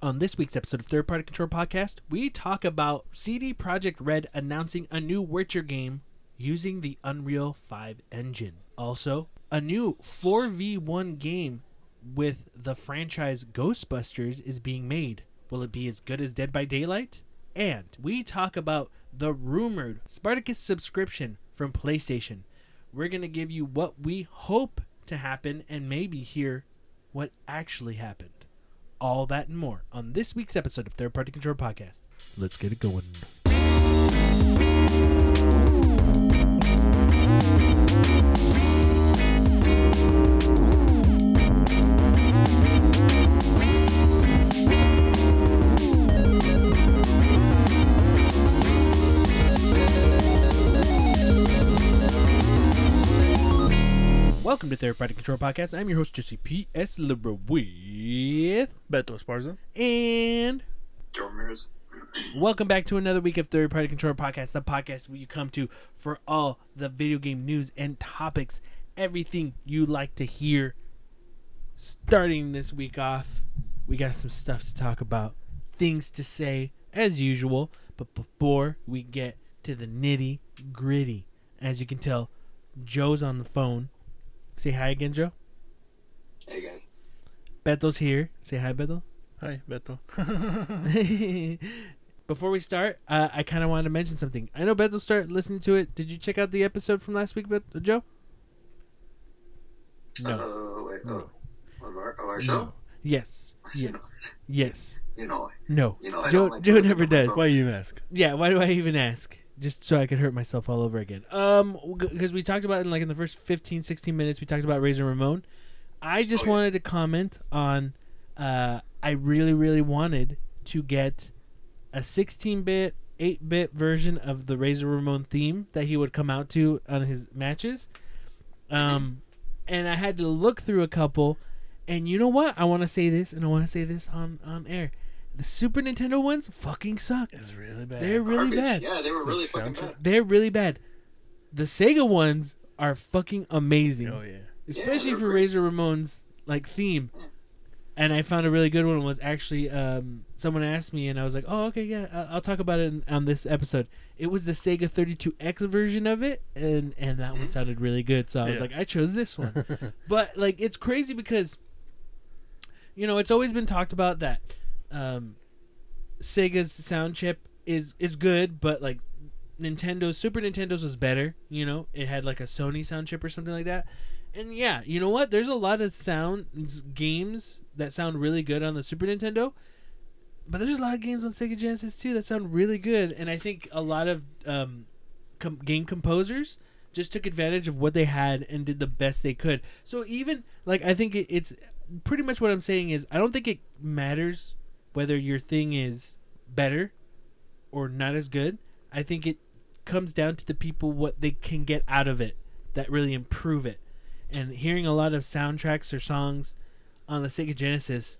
On this week's episode of Third Party Control Podcast, we talk about CD Projekt Red announcing a new Witcher game using the Unreal 5 engine. Also, a new 4v1 game with the franchise Ghostbusters is being made. Will it be as good as Dead by Daylight? And we talk about the rumored Spartacus subscription from PlayStation. We're going to give you what we hope to happen and maybe hear what actually happened. All that and more on this week's episode of Third Party Control Podcast. Let's get it going. Welcome to Third Party Control Podcast. I'm your host, Jesse P.S. Libra with Beto Esparza. and Joe Ramirez. Welcome back to another week of Third Party Control Podcast, the podcast where you come to for all the video game news and topics, everything you like to hear. Starting this week off, we got some stuff to talk about, things to say as usual. But before we get to the nitty gritty, as you can tell, Joe's on the phone. Say hi again, Joe. Hey guys. Beto's here. Say hi, Beto. Hi, Beto. Before we start, uh, I kind of wanted to mention something. I know Beth will start listening to it. Did you check out the episode from last week, Beth, uh, Joe? No. Uh, wait. No. Oh. Of our, of our No. show? Yes. Yes. Yes. you know, No. you know. Joe, like Joe never does. myself. Why you ask? Yeah. Why do I even ask? Just so I could hurt myself all over again. Um, because we talked about in like in the first 15, 16 minutes, we talked about Razor Ramon. I just Oh, yeah. wanted to comment on. Uh, I really, really wanted to get a 16-bit, 8-bit version of the Razor Ramon theme that he would come out to on his matches. Um, and I had to look through a couple, and you know what? I want to say this, and I want to say this on on air. The Super Nintendo ones fucking suck. It's really bad. They're really Garbage. bad. Yeah, they were really With fucking soundtrack? bad. They're really bad. The Sega ones are fucking amazing, oh yeah. especially they're for great. Razor Ramon's like theme. Yeah. And I found a really good one was actually um, someone asked me, and I was like, "Oh, okay, yeah, I- I'll talk about it in, on this episode." It was the Sega 32X version of it, and and that one Mhm. sounded really good. So I was Yeah. like, I chose this one. but like, it's crazy because, you know, it's always been talked about that um, Sega's sound chip is is good, but like Nintendo's Super Nintendo's was better. You know, it had like a Sony sound chip or something like that. And yeah, you know what? There's a lot of sound games that sound really good on the Super Nintendo, but there's a lot of games on Sega Genesis too that sound really good. And I think a lot of um, com- game composers just took advantage of what they had and did the best they could. So even like I think it, it's pretty much what I'm saying is I don't think it matters whether your thing is better or not as good. I think it comes down to the people what they can get out of it that really improve it. And hearing a lot of soundtracks or songs on the Sega Genesis,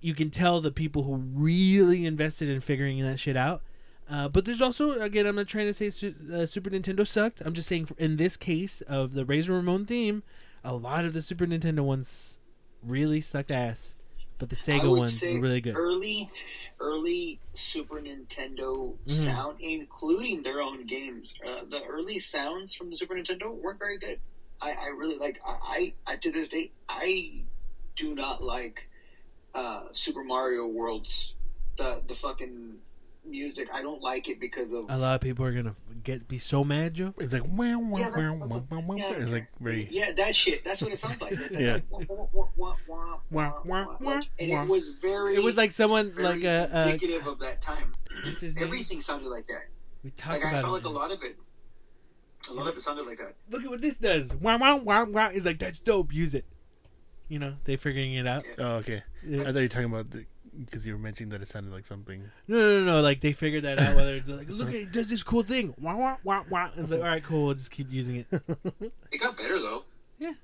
you can tell the people who really invested in figuring that shit out. Uh, but there's also, again, I'm not trying to say uh, Super Nintendo sucked. I'm just saying, in this case of the Razor Ramon theme, a lot of the Super Nintendo ones really sucked ass, but the Sega ones were really good. Early, early Super Nintendo Mhm. sound, including their own games. Uh, the early sounds from the Super Nintendo weren't very good. I, I really like. I, I to this day I do not like uh, Super Mario World's the the fucking music. I don't like it because of A lot of people are gonna get be so mad, Joe. It's like wow wow Yeah, wow that's- wow wow wow. yeah. It's like very. Yeah, that shit. That's what it sounds like. That- that- Yeah. wah, wah, wah, wah, wah, Wah, wah, wah, wah, like- And wah. it was very. It was like someone like a uh indicative of that time. what's his name? Everything sounded like that. We talked Like I about felt it. like a lot of it. A lot of it sounded like that. Look at what this does. Wow wow wow wow. It's like that's dope. Use it. You know, they figuring it out. Oh okay. Yeah. I thought you were talking about because you were mentioning that it sounded like something. No, no, no, no. Like they figured that out. Whether it's like, look, it does this cool thing. Wow, wow, wow, wow. It's like, all right, cool. We'll just keep using it. It got better though. Yeah.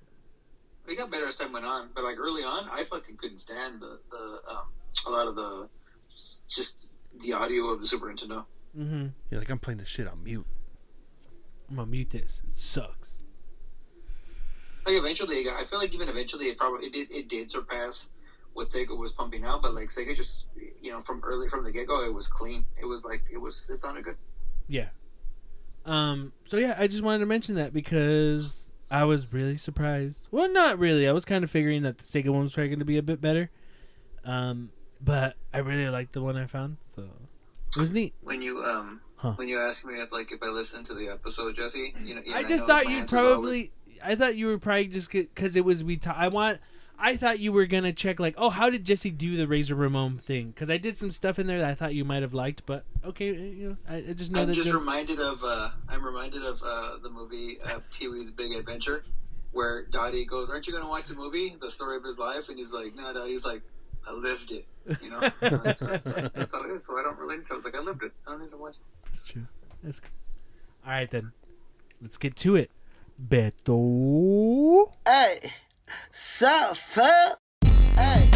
It got better as time went on, but like early on, I fucking couldn't stand the the um, a lot of the just the audio of the Super Nintendo. Mm-hmm. You're like I'm playing this shit on mute. I'm gonna mute this. It sucks. Like eventually, got, I feel like even eventually, it probably it did it did surpass what Sega was pumping out, but like Sega just you know from early from the get go, it was clean. It was like it was it sounded good. Yeah. Um. So yeah, I just wanted to mention that because I was really surprised. Well, not really. I was kind of figuring that the Sega one was probably going to be a bit better. Um. But I really liked the one I found, so it was neat. When you um Huh. when you asked me if like if I listened to the episode, Jesse, you know, I just know thought you'd answer's always- probably. I thought you were probably just because it was we. Ta- I want. I thought you were gonna check like, oh, how did Jesse do the Razor Ramon thing? Because I did some stuff in there that I thought you might have liked, but okay, you know, I, I just know I'm that. just Joe- reminded of uh, I'm reminded of uh, the movie uh, Pee Wee's Big Adventure, where Dottie goes, "Aren't you going to watch the movie, the story of his life?" And he's like, "No, Dottie." He's like, "I lived it." You know, that's, that's, that's, that's how it is. So I don't relate to. it. I was like, "I lived it. I don't need to watch." it. That's true. That's good. All right then, let's get to it. Beto. Hey, Hey. Hey.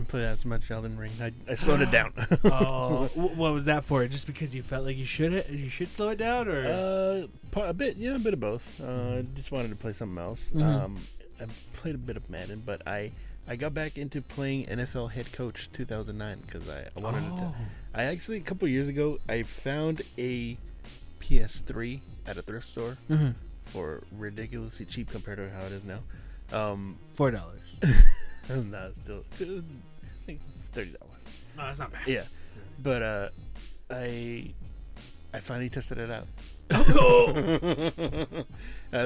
Didn't play that as much Elden Ring. I, I slowed it down. Oh, what was that for? Just because you felt like you should you should slow it down, or Uh, a bit, yeah, a bit of both. Uh, just wanted to play something else. Mhm. Um, I played a bit of Madden, but I I got back into playing NFL Head Coach 2009 because I, I wanted Oh. to. I actually a couple years ago I found a PS3 at a thrift store Mhm. for ridiculously cheap compared to how it is now. Um, four dollars. no, still thirty dollars. No, that's not bad. Yeah, but uh, I I finally tested it out. uh,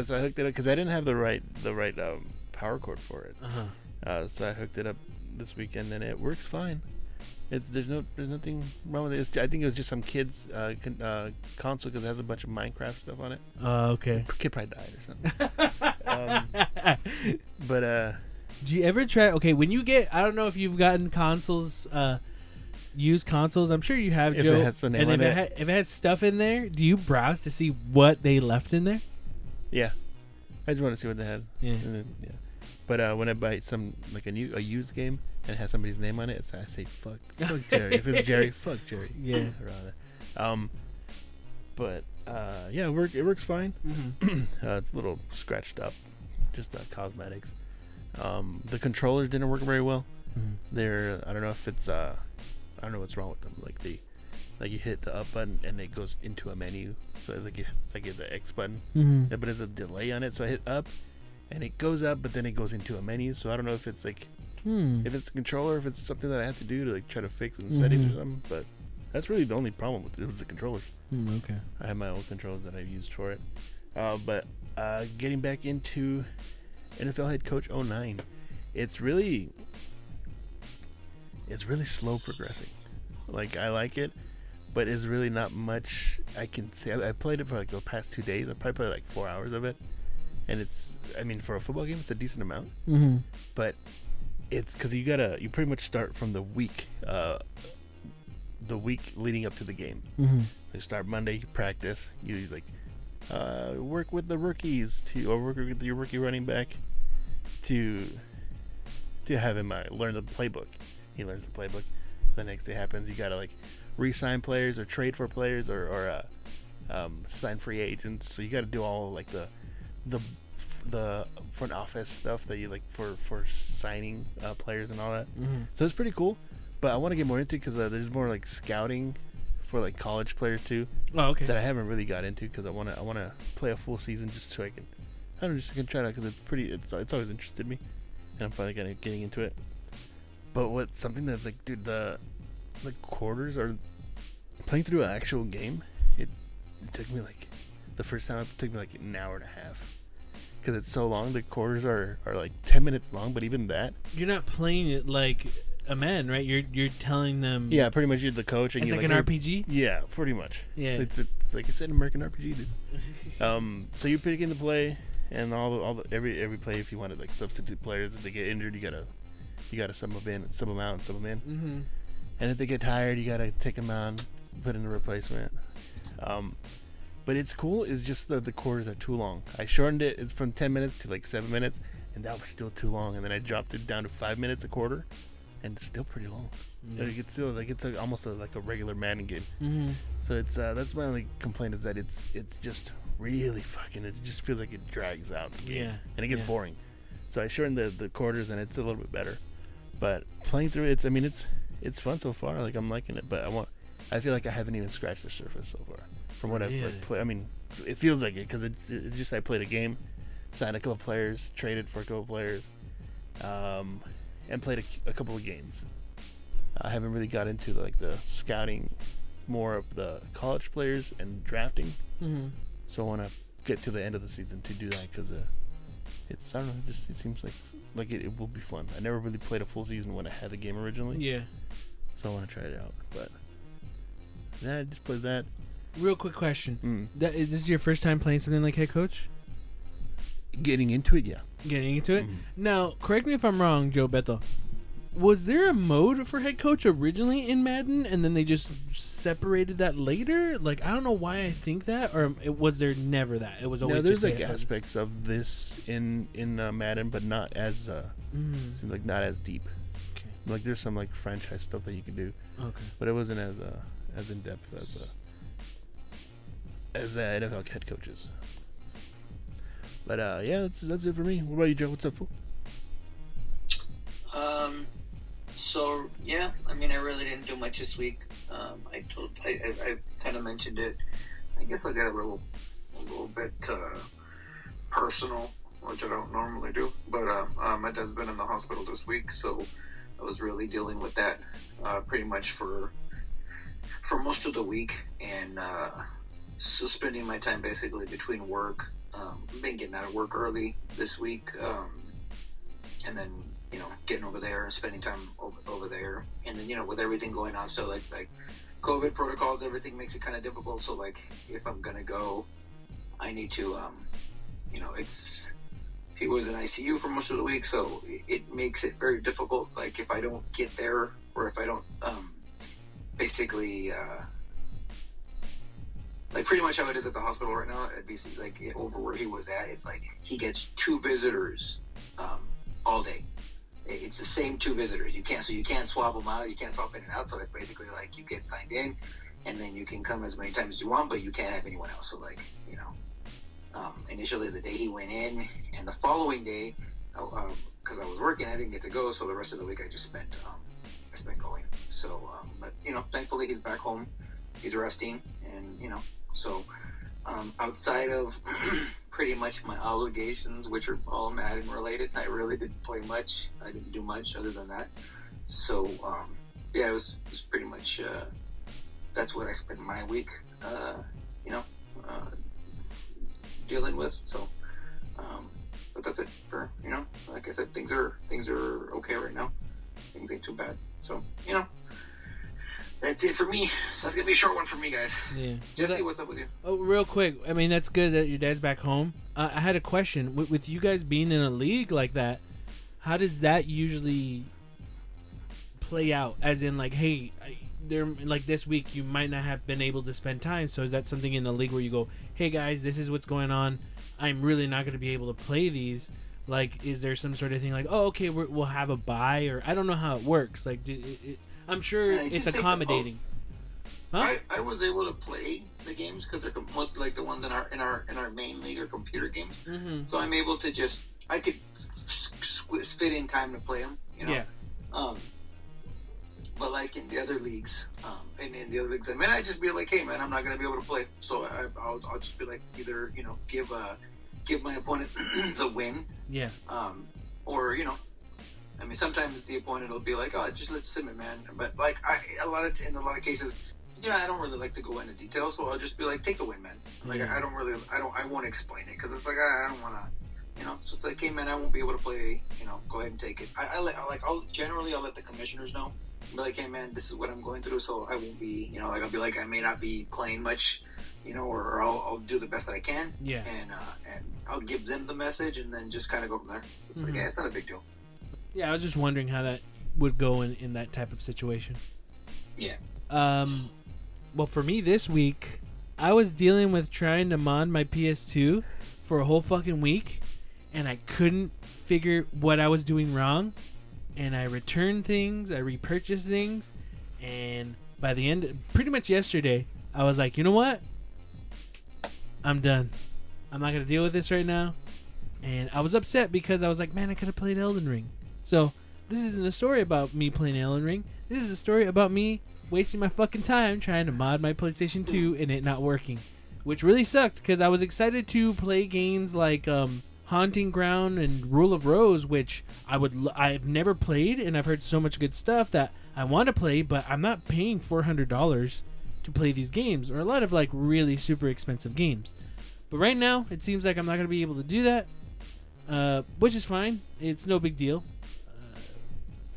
so I hooked it up because I didn't have the right the right um, power cord for it. Uh huh. Uh, so I hooked it up this weekend and it works fine. It's there's no there's nothing wrong with it. It's, I think it was just some kids uh, con- uh, console because it has a bunch of Minecraft stuff on it. Uh, okay. Kid probably died or something. um, but uh, Do you ever try? Okay, when you get, I don't know if you've gotten consoles, uh, used consoles. I'm sure you have, If it Joe. has the name and if it, it. ha- if it has stuff in there, do you browse to see what they left in there? yeah, I just want to see what they had. Yeah. And then, yeah. But uh, when I buy some like a new a used game and it has somebody's name on it, it's, I say fuck, fuck Jerry. if it's Jerry, fuck Jerry. Yeah. Rather. Um, but uh, yeah, it, work, it works fine. Mm-hmm. Uh, it's a little scratched up, just uh, cosmetics. Um, the controllers didn't work very well. They're I don't know if it's uh, I don't know what's wrong with them. Like the like you hit the up button and it goes into a menu. So it's like you, it's like you hit the X button, Mm-hmm. yeah, but there's a delay on it. So I hit up, and it goes up, but then it goes into a menu. So I don't know if it's like Hmm. if it's the controller, if it's something that I have to do to like try to fix in the settings or something. But that's really the only problem with it. It was the controllers. Hmm, okay. I have my old controls that I've used for it. Uh, but uh, getting back into NFL head coach 09, it's really it's really slow progressing. Like I like it, but it's really not much I can say. I, I played it for like the past two days. I probably played like four hours of it, and it's I mean for a football game, it's a decent amount. Mm-hmm. But it's because you gotta you pretty much start from the week, uh, the week leading up to the game. Mm-hmm. So you start Monday, you practice, you like uh, work with the rookies to, or work with your rookie running back to to have him uh, learn the playbook. He learns the playbook. The next day happens, you gotta like re-sign players or trade for players or, or uh, um, sign free agents. So you gotta do all like the the the front office stuff that you like for for signing uh, players and all that. Mm-hmm. So it's pretty cool, but I want to get more into because uh, there's more like scouting for like college players too Oh, okay. that I haven't really got into because I want to I want to play a full season just so I can I don't know just can try it out because it's pretty it's it's always interested me and I'm finally getting getting into it. But what something that's like dude the the quarters are playing through an actual game. It, it took me like the first time it took me like an hour and a half because it's so long. The quarters are are like ten minutes long, but even that You're not playing it like a man, right? You're you're telling them. yeah, pretty much you're the coach and It's you're like, like an "Hey, RPG. Yeah, pretty much. Yeah. It's, it's like I said, American RPG, dude. um, so you pick the play, and all the, all the, every every play, if you wanted like substitute players, if they get injured, you gotta you gotta sub them in, sub them out, and sub them in. Mm-hmm. And if they get tired, you gotta take them out, and put in a replacement. Um, But it's cool. It's just that the quarters are too long. I shortened it. It's from ten minutes to like seven minutes, and that was still too long. And then I dropped it down to five minutes a quarter, and it's still pretty long. Like it's still like it's a, almost a, like a regular Madden game. Mm-hmm. So it's uh, that's my only complaint is that it's it's just really fucking. It just feels like it drags out the games Yeah, and it gets yeah. boring. So I shortened the the quarters and it's a little bit better. But playing through it's I mean it's it's fun so far. Like I'm liking it, but I want. I feel like I haven't even scratched the surface so far from what I've Really? like, played. I mean, it feels like it because it's, it's just I played a game, signed a couple players, traded for a couple players, um, and played a, a couple of games. I haven't really got into like the scouting more of the college players and drafting. Mm-hmm. So I want to get to the end of the season to do that because uh, it's I don't know, it just it seems like like it, it will be fun. I never really played a full season when I had the game originally, Yeah. so I want to try it out. But yeah, I just played that. Real quick question. Mm. That, is this your first time playing something like head coach? Getting into it, yeah. Getting into it? Mhm. Now, correct me if I'm wrong, Joe Beto. Was there a mode for head coach originally in Madden, and then they just separated that later? Like, I don't know why I think that, or it, was there never that? It was always No, there's just like aspects of this in in uh, Madden, but not as uh, Mhm. seems like not as deep. Okay. Like there's some like franchise stuff that you can do, Okay. but it wasn't as uh, as in depth as uh, as uh, NFL head coaches. But uh, yeah, that's that's it for me. What about you, Joe? What's up, fool? Um, so yeah, I mean, I really didn't do much this week. Um, I told, I, I, I kind of mentioned it. I guess I got a little, a little bit uh, personal, which I don't normally do. But uh, uh, my dad's been in the hospital this week, so I was really dealing with that uh, pretty much for for most of the week, and uh, so spending my time basically between work. Um, been getting out of work early this week, um, and then you know getting over there and spending time over, over there, and then you know with everything going on still like like COVID protocols, everything makes it kind of difficult. So like if I'm gonna go, I need to um, you know it's he was in ICU for most of the week, so it, it makes it very difficult. Like if I don't get there or if I don't um, basically. Uh, like pretty much how it is at the hospital right now at BC, like over where he was at, it's like he gets two visitors um, all day. It's the same two visitors. You can't so you can't swap them out. You can't swap in and out. So it's basically like you get signed in, and then you can come as many times as you want, but you can't have anyone else. So like you know, um, initially the day he went in, and the following day, because I was working, I didn't get to go. So the rest of the week I just spent um, I spent going. So um, but you know, thankfully he's back home. He's resting, and you know, so um, outside of pretty much my obligations, which are all Madden related, I really didn't play much. I didn't do much other than that. So um, yeah, it was, it was pretty much uh, that's what I spent my week, uh, you know, uh, dealing with. So, um, but that's it for you know. Like I said, things are things are okay right now. Things ain't too bad. So you know. That's it for me. So that's gonna be a short one for me, guys. Yeah. Jesse, what's up with you? Oh, real quick. I mean, that's good that your dad's back home. Uh, I had a question. With, with you guys being in a league like that, how does that usually play out? As in, like, hey, there, like this week, you might not have been able to spend time. So is that something in the league where you go, hey guys, this is what's going on. I'm really not going to be able to play these. Like, is there some sort of thing like, oh, okay, we're, we'll have a buy, or I don't know how it works. Like, do, it, I'm sure Yeah, it's just take the accommodating. Huh? I, I was able to play the games because they're most like the ones in our in our in our main league are computer games. mm-hmm. So I'm able to just I could fit in time to play them. You know. Yeah. Um, but like in the other leagues, um, and in the other leagues, I mean, I just be like, hey man, I'm not gonna be able to play, so I, I'll, I'll just be like, either you know, give uh, give my opponent the win, Yeah. um, or you know, I mean, sometimes the opponent will be like, oh, just let's sim it, man. But like, I a lot of t- in a lot of cases, yeah, I don't really like to go into detail, so I'll just be like, take the win, man. Like, Yeah. I don't really, I don't, I won't explain it because it's like I, I don't want to. You know, so it's like, hey man, I won't be able to play. You know, go ahead and take it. I, I I like, I'll generally I'll let the commissioners know. Be like, hey man, this is what I'm going through, so I won't be. You know, like I'll be like, I may not be playing much. You know, or, I'll, I'll do the best that I can, Yeah. and uh, and I'll give them the message, and then just kind of go from there. It's Mhm. like, yeah, it's not a big deal. Yeah, I was just wondering how that would go in, in that type of situation. Yeah. Um, well, for me this week, I was dealing with trying to mod my PS2 for a whole fucking week, and I couldn't figure what I was doing wrong. And I returned things, I repurchased things, and by the end, pretty much yesterday, I was like, you know what? I'm done. I'm not gonna deal with this right now. And I was upset because I was like, man, I could have played Elden Ring. So this isn't a story about me playing Elden Ring. This is a story about me wasting my fucking time trying to mod my PlayStation 2 and it not working, which really sucked because I was excited to play games like um, Haunting Ground and Rule of Rose, which I would l- I've never played and I've heard so much good stuff that I want to play, but I'm not paying four hundred dollars to play these games or a lot of like really super expensive games. But right now, it seems like I'm not gonna be able to do that, uh, which is fine. It's no big deal. Uh,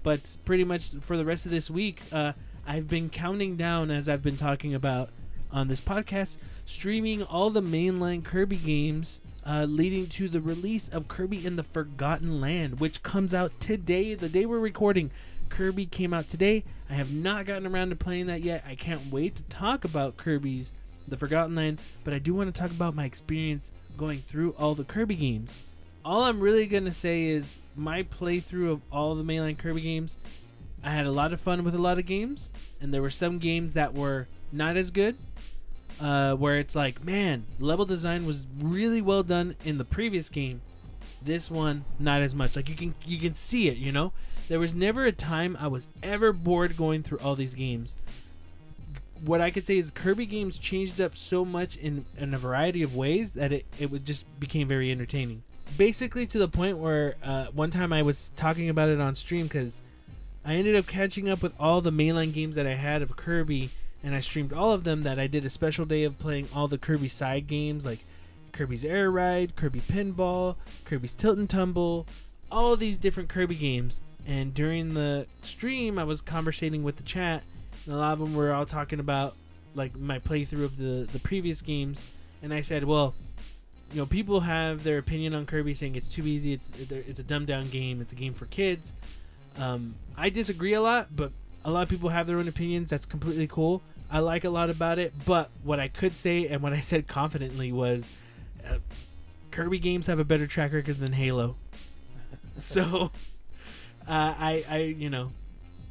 but pretty much for the rest of this week, uh, I've been counting down as I've been talking about on this podcast, streaming all the mainline Kirby games, uh, leading to the release of Kirby in the Forgotten Land, which comes out today, the day we're recording. Kirby came out today. I have not gotten around to playing that yet. I can't wait to talk about Kirby's The Forgotten Land, but I do want to talk about my experience going through all the Kirby games. All I'm really to say is my playthrough of all the mainline Kirby games I had a lot of fun with a lot of games, and there were some games that were not as good. Uh, where it's like, man, level design was really well done in the previous game. This one, not as much. Like you can you can see it, you know. There was never a time I was ever bored going through all these games. What I could say is Kirby games changed up so much in, in a variety of ways that it, it would just became very entertaining. Basically to the point where uh, one time I was talking about it on stream because I ended up catching up with all the mainline games that I had of Kirby, and I streamed all of them. That I did a special day of playing all the Kirby side games like Kirby's Air Ride, Kirby Pinball, Kirby's Tilt and Tumble, all these different Kirby games. And during the stream, I was conversating with the chat, and a lot of them were all talking about like my playthrough of the the previous games. And I said, well, you know, people have their opinion on Kirby, saying it's too easy. It's it's a dumbed down game. It's a game for kids. Um, I disagree a lot, but a lot of people have their own opinions. That's completely cool. I like a lot about it, but what I could say and what I said confidently was uh, Kirby games have a better track record than Halo. so uh, I, I, you know,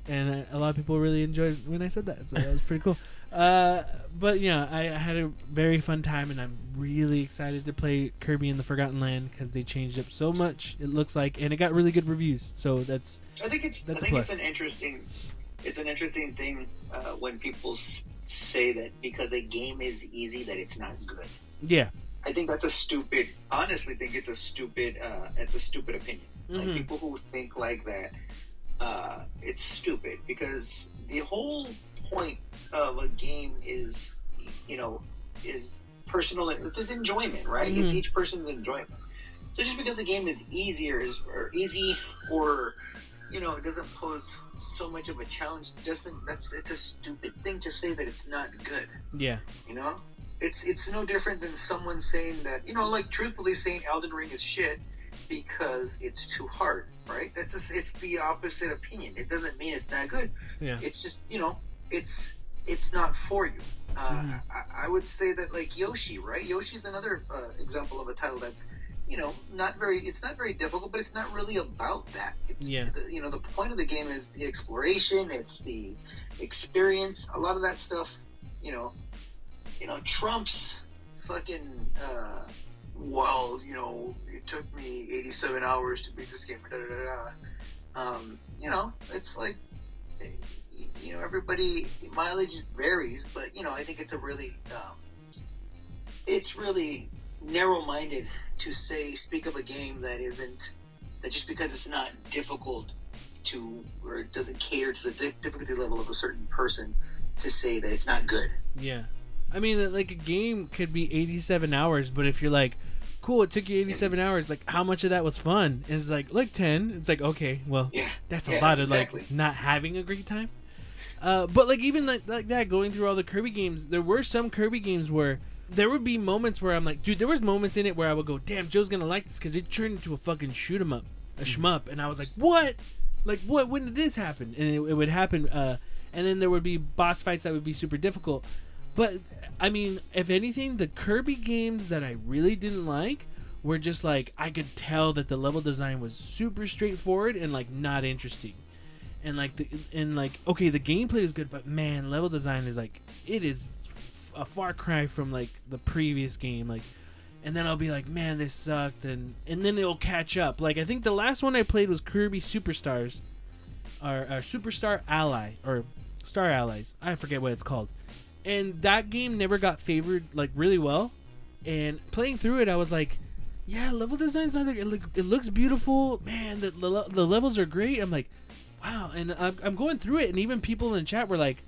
and uh, a lot of people really enjoyed when I said that. So that was pretty cool. Uh, but yeah, I, I had a very fun time, and I'm really excited to play Kirby in the Forgotten Land because they changed up so much. It looks like, and it got really good reviews. So that's I think it's That's I think it's an interesting it's an interesting thing uh, when people s- say that because a game is easy that it's not good. yeah, I think that's a stupid. Honestly, think it's a stupid. Uh, it's a stupid opinion. Like Mhm. people who think like that, uh, it's stupid because the whole point of a game is, you know, is personal. It's an enjoyment, right? It's Mhm. each person's enjoyment. So just because a game is easier is or easy or you know it doesn't pose so much of a challenge doesn't that's it's a stupid thing to say that it's not good yeah, you know, it's it's no different than someone saying that you know, like truthfully saying Elden Ring is shit because it's too hard, right? That's just, it's the opposite opinion. It doesn't mean it's not good. yeah, It's just you know, it's it's not for you. Uh, Mhm. I, I would say that like Yoshi, right? Yoshi's another uh, example of a title that's you know not very it's not very difficult, but it's not really about that. It's Yeah. the, you know the point of the game is the exploration, it's the experience. A lot of that stuff, you know, you know trumps fucking. Uh, well, you know, it took me 87 hours to beat this game. Da, da, da. Um, you know, it's like you know everybody mileage varies but you know i think it's a really um, it's really narrow-minded to say speak of a game that isn't that just because it's not difficult to or it doesn't cater to the difficulty level of a certain person to say that it's not good yeah. I mean, like a game could be 87 hours, but if you're like, cool, it took you 87 hours, like how much of that was fun? And it's like, like 10. It's like, okay, well, yeah that's a Yeah, lot of exactly. like not having a great time. Uh, but like even like, like that, going through all the Kirby games, there were some Kirby games where there would be moments where I'm like, dude, there was moments in it where I would go, damn, Joe's gonna like this because it turned into a fucking shoot 'em up, a shmup, and I was like, what? Like what? When did this happen? And it, it would happen. Uh, and then there would be boss fights that would be super difficult. But I mean, if anything, the Kirby games that I really didn't like were just like I could tell that the level design was super straightforward and like not interesting. And like the and like okay, the gameplay is good, but man, level design is like it is f- a far cry from like the previous game. Like, and then I'll be like, man, this sucked, and and then it'll catch up. Like I think the last one I played was Kirby Superstars, or, or Superstar Ally, or Star Allies. I forget what it's called. And that game never got favored like really well. And playing through it, I was like, yeah, level design's not there. It, look, it looks beautiful, man. The, the the levels are great. I'm like, wow. And I'm, I'm going through it, and even people in the chat were like,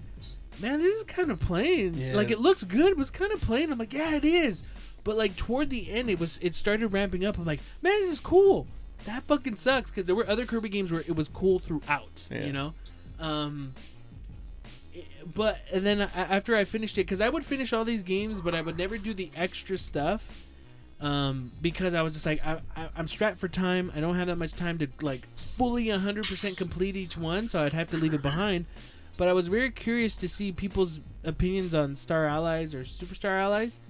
man, this is kind of plain. Yeah. Like it looks good, but it's kind of plain. I'm like, yeah, it is. But like toward the end, it was it started ramping up. I'm like, man, this is cool. That fucking sucks because there were other Kirby games where it was cool throughout. Yeah. You know, um, but and then after I finished it, because I would finish all these games, but I would never do the extra stuff. Um, because I was just like, I, I, I'm strapped for time. I don't have that much time to like fully 100% complete each one, so I'd have to leave it behind. But I was very curious to see people's opinions on Star Allies or Superstar Allies.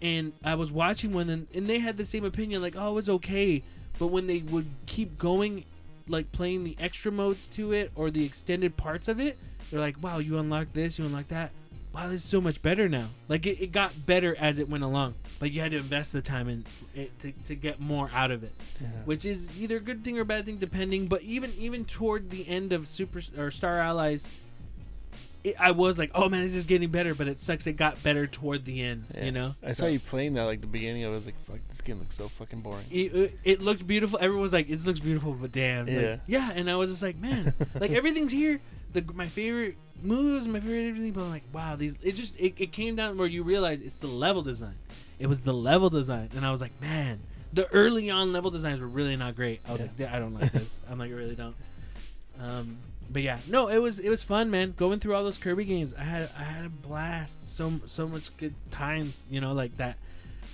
And I was watching one, and, and they had the same opinion, like, oh, it was okay. But when they would keep going, like playing the extra modes to it or the extended parts of it, they're like, wow, you unlock this, you unlock that. Wow, this is so much better now. Like, it, it got better as it went along. but you had to invest the time in it to, to get more out of it which is either a good thing or a bad thing depending. But even even toward the end of Super or Star Allies, it, I was like, oh man, this is getting better. But it sucks. It got better toward the end. Yeah. You know, I saw you playing that like the beginning. Of I was like, "Fuck, this game looks so fucking boring." It, it, it looked beautiful. Everyone was like, "It looks beautiful," but damn, like, Yeah. yeah. And I was just like, man, like everything's here. The my favorite moves, my favorite everything. But I'm like, wow, these. It just it, it came down where you realize it's the level design. It was the level design, and I was like, man, the early on level designs were really not great. I was Yeah. like, I don't like this. I'm like, I really don't. Um, but yeah, no, it was it was fun, man. Going through all those Kirby games, I had I had a blast. So so much good times, you know, like that.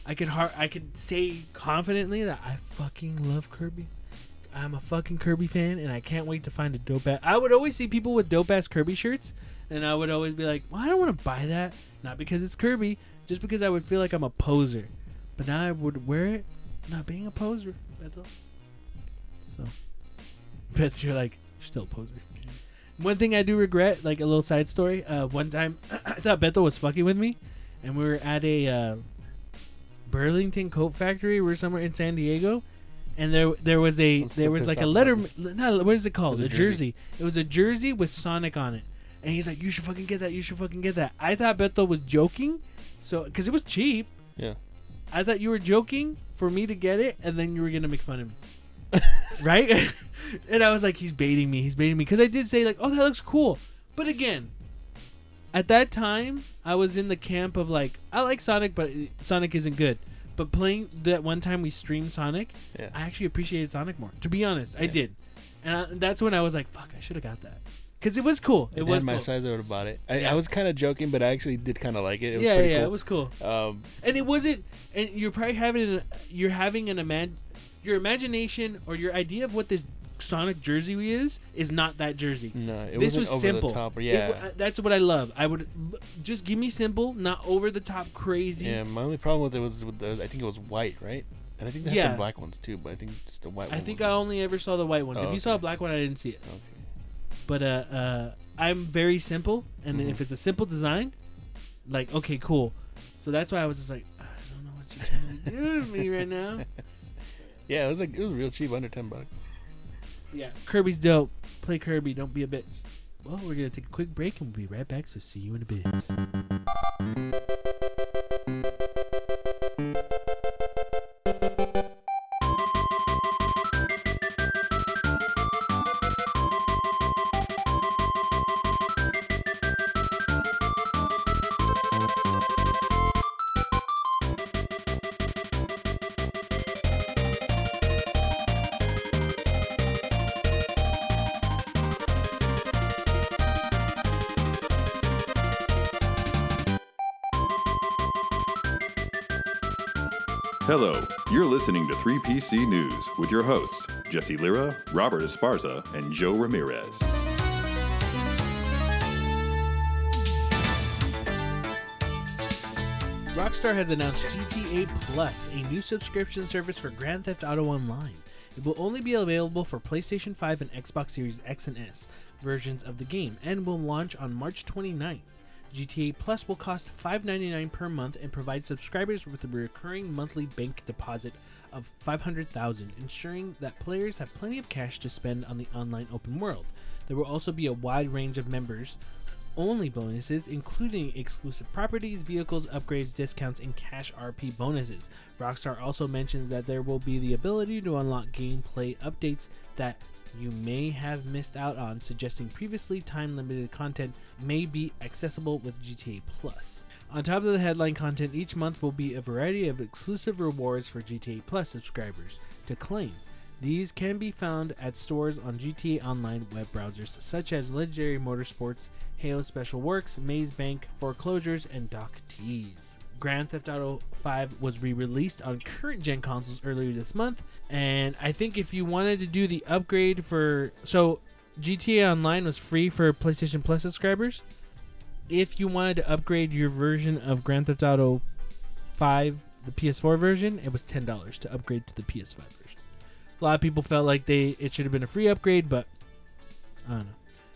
I could I could say confidently that I fucking love Kirby. I'm a fucking Kirby fan, and I can't wait to find a dope ass. I would always see people with dope ass Kirby shirts, and I would always be like, "Well, I don't want to buy that, not because it's Kirby, just because I would feel like I'm a poser." But now I would wear it, not being a poser. That's all. So, but you're like, still poser. One thing I do regret, like a little side story. Uh, one time, I thought Beto was fucking with me, and we were at a uh, Burlington coat factory. We are somewhere in San Diego, and there there was a there was like a letter. what is it called? It a a jersey. jersey. It was a jersey with Sonic on it, and he's like, "You should fucking get that. You should fucking get that." I thought Beto was joking, so because it was cheap. Yeah. I thought you were joking for me to get it, and then you were gonna make fun of me, right? and I was like, he's baiting me. He's baiting me because I did say like, oh, that looks cool. But again, at that time, I was in the camp of like, I like Sonic, but Sonic isn't good. But playing that one time we streamed Sonic, Yeah. I actually appreciated Sonic more. To be honest, I did, and I, that's when I was like, fuck, I should have got that because it was cool. It It was my cool. size. I would have bought it. I, Yeah. I was kind of joking, but I actually did kind of like it. It was yeah, yeah, cool. it was cool. Um, and it wasn't and you're probably having an, you're having an imag- your imagination or your idea of what this sonic jersey is is not that jersey no, it this wasn't was over simple the top. Or, It yeah, that's what i love i would just give me simple not over the top crazy yeah. My only problem with it was with the. I think it was white, right? And I think they had Yeah. some black ones too, but I think just the white. One. I think i only ever saw the white ones Oh, if you saw a black one i didn't see it Okay. but uh uh i'm very simple and Mhm. if it's a simple design like okay cool so that's why i was just like i don't know what you're trying to do to me right now Yeah, it was like it was real cheap, under ten bucks. Yeah, Kirby's dope. Play Kirby, don't be a bitch. Well, we're gonna take a quick break and we'll be right back. So see you in a bit. Hello, you're listening to 3PC News with your hosts, Jesse Lira, Robert Esparza, and Joe Ramirez. Rockstar has announced GTA Plus, a new subscription service for Grand Theft Auto Online. It will only be available for PlayStation 5 and Xbox Series X and S versions of the game and will launch on March 29th. GTA Plus will cost $5.99 per month and provide subscribers with a recurring monthly bank deposit of 500,000, ensuring that players have plenty of cash to spend on the online open world. There will also be a wide range of members only bonuses, including exclusive properties, vehicles, upgrades, discounts, and cash RP bonuses. Rockstar also mentions that there will be the ability to unlock gameplay updates that you may have missed out on, suggesting previously time limited content may be accessible with GTA Plus. On top of the headline content, each month will be a variety of exclusive rewards for GTA Plus subscribers to claim. These can be found at stores on GTA Online web browsers such as Legendary Motorsports, Halo Special Works, Maze Bank, Foreclosures, and Dock Tease. Grand Theft Auto 5 was re-released on current gen consoles earlier this month, and I think if you wanted to do the upgrade for so GTA Online was free for PlayStation Plus subscribers. If you wanted to upgrade your version of Grand Theft Auto 5, the PS4 version, it was ten dollars to upgrade to the PS5 version. A lot of people felt like they it should have been a free upgrade, but I don't know.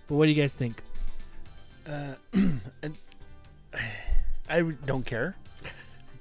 But what do you guys think? Uh, I don't care,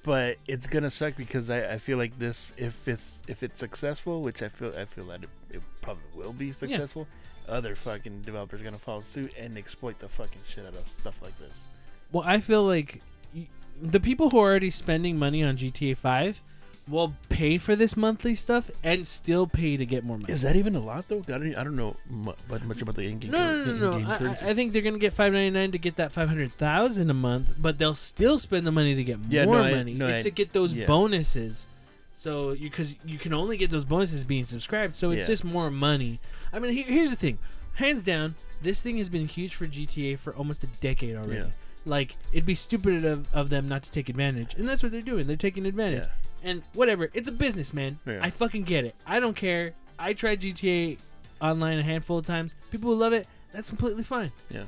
but it's gonna suck because I, I feel like this if it's if it's successful, which I feel I feel that it, it probably will be successful. Other fucking developers gonna follow suit and exploit the fucking shit out of stuff like this. Well, I feel like y- the people who are already spending money on GTA 5 will pay for this monthly stuff and still pay to get more money. Is that even a lot though? I don't, I don't know much about the in-game. no, no, no, no. no. I- I, I think they're gonna get five ninety nine to get that five hundred thousand a month, but they'll still spend the money to get Yeah, more no, I- money. no, it's I- to get those yeah. bonuses. So you because you can only get those bonuses being subscribed, so it's Yeah. just more money. I mean, here, here's the thing, hands down, this thing has been huge for GTA for almost a decade already. Like it'd be stupid of, of them not to take advantage, and that's what they're doing. They're taking advantage. And whatever, it's a business, man. Yeah. I fucking get it. I don't care. I tried GTA online a handful of times. People who love it, that's completely fine. Yeah.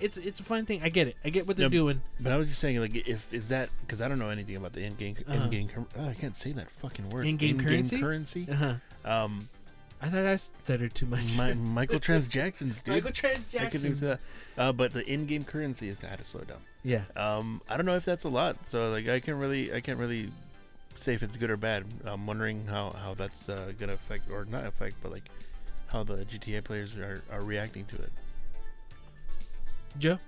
It's it's a fine thing. I get it. I get what they're Yeah, doing. But I was just saying, like, if is that because I don't know anything about the in-game Uh-huh. in-game. Oh, I can't say that fucking word. In-game currency? currency. Uh-huh. Um, I thought I stuttered too much. my, Michael Transactions, dude. Michael Trans I could do that. Uh, but the in-game currency is how to slow down. Yeah. Um, I don't know if that's a lot. So like, I can't really, I can't really say if it's good or bad. I'm wondering how how that's uh, gonna affect or not affect, but like how the GTA players are, are reacting to it. Joe.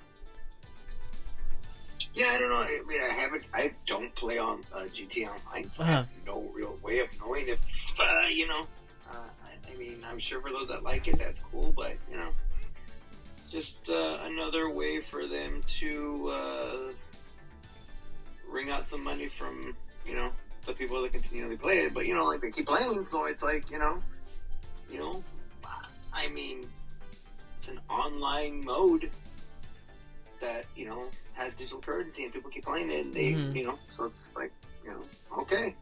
Yeah, I don't know. I mean, I haven't. I don't play on uh, GTA Online, so I have no real way of knowing if uh, you know. Uh, I, I mean, I'm sure for those that like it, that's cool. But you know, just uh, another way for them to uh, wring out some money from you know the people that continually play it. But you know, like they keep playing, so it's like you know, you know. I mean, it's an online mode that you know has digital currency and people keep playing it and they Mhm. you know so it's like you know okay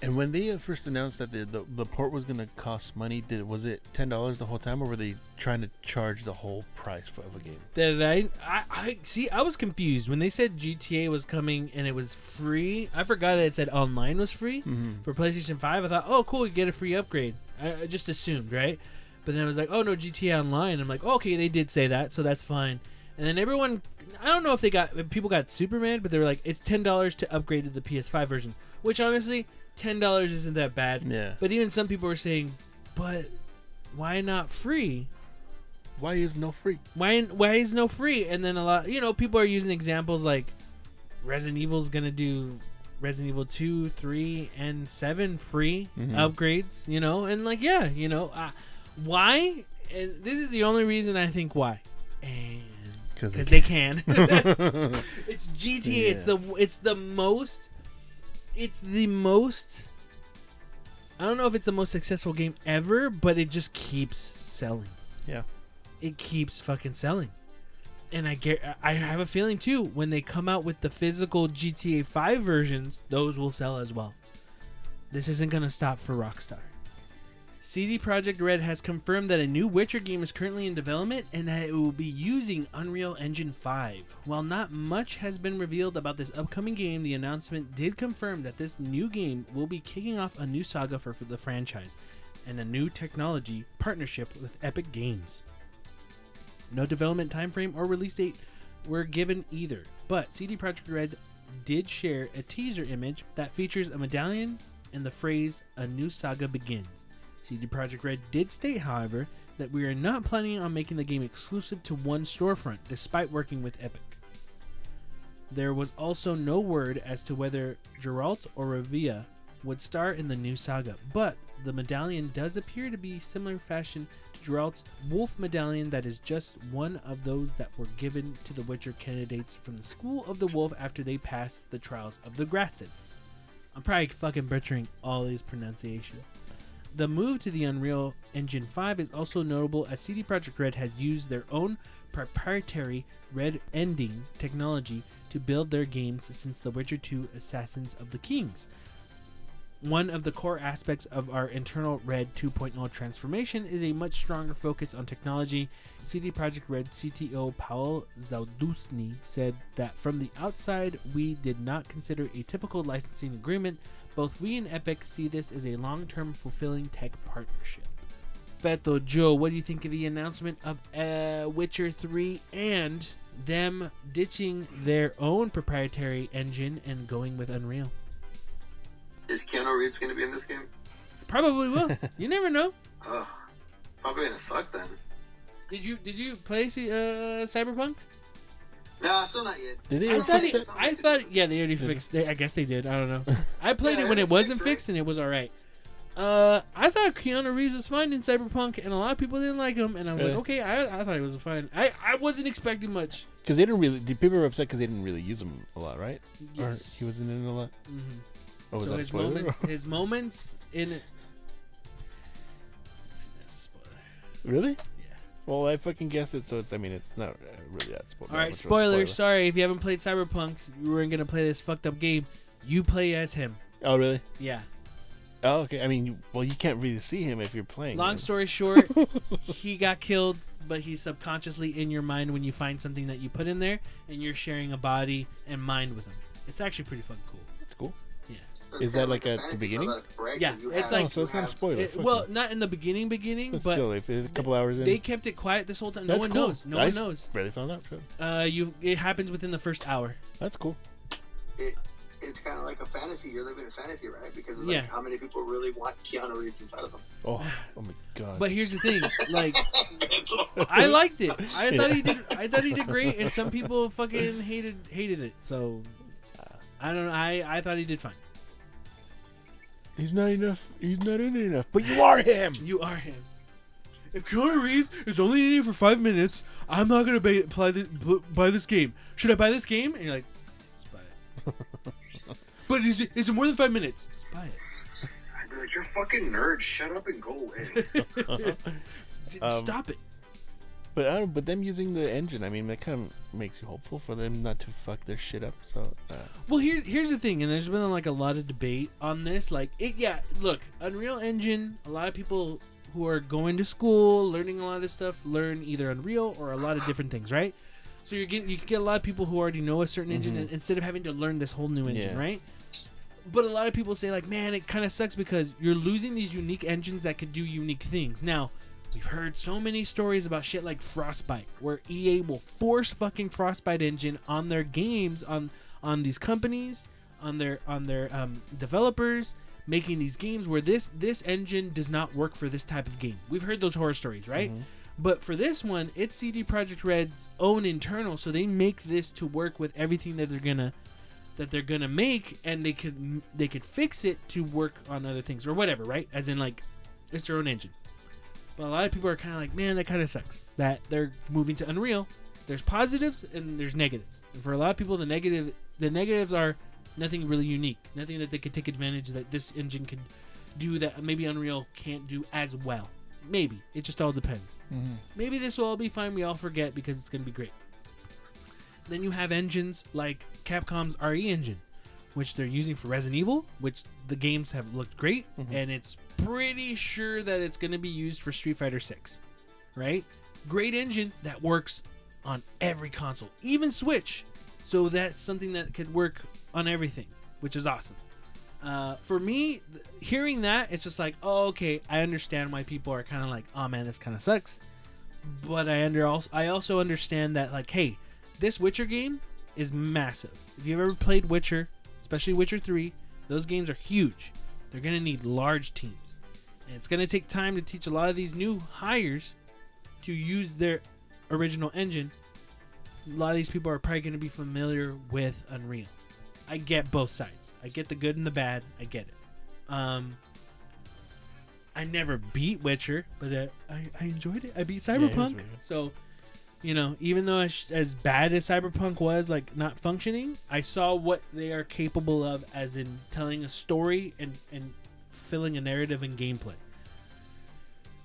And when they first announced that the, the the port was gonna cost money, did was it ten dollars the whole time, or were they trying to charge the whole price for, of a game? Did I, I? I see. I was confused when they said GTA was coming and it was free. I forgot that it said online was free Mm-hmm. for PlayStation Five. I thought, oh, cool, you get a free upgrade. I, I just assumed, right? But then I was like, oh no, GTA Online. I'm like, okay, they did say that, so that's fine. And then everyone, I don't know if they got if people got super mad, but they were like, it's ten dollars to upgrade to the PS5 version. Which honestly, ten dollars isn't that bad. Yeah. But even some people are saying, but why not free? Why is no free? why why is no free and then a lot you know people are using examples like resident evil's gonna do resident evil 2 3 and 7 free Mhm. upgrades you know and like yeah you know uh, why and this is the only reason i think why and Because because they can it's gta it's the it's the most it's the most i don't know if it's the most successful game ever but it just keeps selling Yeah. it keeps fucking selling. And I get I have a feeling too when they come out with the physical GTA 5 versions, those will sell as well. This isn't going to stop for Rockstar. CD Projekt Red has confirmed that a new Witcher game is currently in development and that it will be using Unreal Engine 5. While not much has been revealed about this upcoming game, the announcement did confirm that this new game will be kicking off a new saga for, the franchise and a new technology partnership with Epic Games. No development timeframe or release date were given either, but CD Projekt Red did share a teaser image that features a medallion and the phrase "A new saga begins." CD Projekt Red did state, however, that we are not planning on making the game exclusive to one storefront, despite working with Epic. There was also no word as to whether Geralt or Rivia would star in the new saga, but the medallion does appear to be similar fashion to Geralt's wolf medallion that is just one of those that were given to the Witcher candidates from the School of the Wolf after they passed the trials of the grasses. I'm probably fucking butchering all these pronunciations. The move to the Unreal Engine 5 is also notable as CD Projekt Red has used their own proprietary red ending technology to build their games since The Witcher 2 Assassins of the Kings. One of the core aspects of our internal Red 2.0 transformation is a much stronger focus on technology. CD Projekt Red CTO Paul Zaudusny said that from the outside, we did not consider a typical licensing agreement. Both we and Epic see this as a long term fulfilling tech partnership. Beto Joe, what do you think of the announcement of uh, Witcher 3 and them ditching their own proprietary engine and going with Unreal? Is Keanu Reeves going to be in this game? Probably will. you never know. Ugh. Probably gonna suck then. Did you did you play uh, Cyberpunk? Nah, still not yet. Did they I thought, fix he, it? I thought yeah they already fixed. They, I guess they did. I don't know. I played it when it wasn't fixed and it was all right. Uh, I thought Keanu Reeves was fine in Cyberpunk, and a lot of people didn't like him. And I was like, okay, I, I thought he was fine. I, I wasn't expecting much. Because they didn't really. The people were upset because they didn't really use him a lot, right? Yes, Or he wasn't in a lot. hmm Oh, was so that his spoiler? moments, his moments in it. That's a spoiler. really? Well, I fucking guessed it, so it's. I mean, it's not really that spoiler. All right, spoiler. Sorry if you haven't played Cyberpunk, you weren't gonna play this fucked up game. You play as him. Oh, really? Yeah. Oh, okay. I mean, you, well, you can't really see him if you're playing. Long him. story short, he got killed, but he's subconsciously in your mind when you find something that you put in there, and you're sharing a body and mind with him. It's actually pretty fucking cool. It's cool. That's Is that like a at the beginning? product, right? Yeah, 'Cause you it's have- like- Oh, so it's not a spoiler. It- well, no. not in the beginning, beginning, but but still, if it's a couple hours in, they kept it quiet this whole time. No one cool. knows. No I one knows. Barely found out. Sure. Uh, you it happens within the first hour. That's cool. It, it's kind of like a fantasy. You're living a fantasy, right? Because of Yeah. how many people really want Keanu Reeves inside of them. Oh, oh my god. But here's the thing, like I liked it. I thought he did. I thought he did great, and some people fucking hated hated it. So I don't know. I I thought he did fine. He's not enough. He's not in it enough. But you are him. You are him. If Keanu Reeves is only in it for five minutes, I'm not gonna buy, apply this, buy this game. Should I buy this game? And you're like, let's buy it. but is it is it more than five minutes? Let's buy it. I'd be like, you're a fucking nerd. Shut up and go away. D- Um, Stop it. But I don't, but them using the engine, I mean, that kind of makes you hopeful for them not to fuck their shit up. So uh, Well, here's here's the thing, and there's been like a lot of debate on this. Like, it, yeah, look, Unreal Engine. A lot of people who are going to school, learning a lot of this stuff, learn either Unreal or a lot of different things, right? So you're getting you can get a lot of people who already know a certain engine Mhm. and- instead of having to learn this whole new engine, Yeah. right? But a lot of people say like, man, it kind of sucks because you're losing these unique engines that could do unique things. Now, we've heard so many stories about shit like Frostbite, where EA will force fucking Frostbite engine on their games on on these companies, on their on their um, developers, making these games where this this engine does not work for this type of game. We've heard those horror stories, right? But for this one, it's CD Projekt Red's own internal, so they make this to work with everything that they're gonna that they're gonna make, and they could they could fix it to work on other things or whatever, right? As in like it's their own engine. But a lot of people are kind of like, man, that kind of sucks that they're moving to Unreal. There's positives and there's negatives. And for a lot of people, the negative the negatives are nothing really unique, nothing that they could take advantage that this engine could do that maybe Unreal can't do as well. Maybe it just all depends. Mm-hmm. Maybe this will all be fine. We all forget because it's going to be great. Then you have engines like Capcom's RE engine, which they're using for Resident Evil, which the games have looked great, and it's pretty sure that it's going to be used for Street Fighter 6. Right? Great engine that works on every console, even Switch. So that's something that could work on everything, which is awesome. Uh, for me, th- hearing that, it's just like, oh, okay, I understand why people are kind of like, oh man, this kind of sucks. But I under also, I also understand that like, hey, this Witcher game is massive. If you've ever played Witcher, especially Witcher Three, those games are huge. They're gonna need large teams, and it's gonna take time to teach a lot of these new hires to use their original engine. A lot of these people are probably gonna be familiar with Unreal. I get both sides. I get the good and the bad. I get it. Um, I never beat Witcher, but uh, I, I enjoyed it. I beat Cyberpunk. good. so, you know, even though as, bad as Cyberpunk was, like not functioning, I saw what they are capable of as in telling a story and, and filling a narrative and gameplay.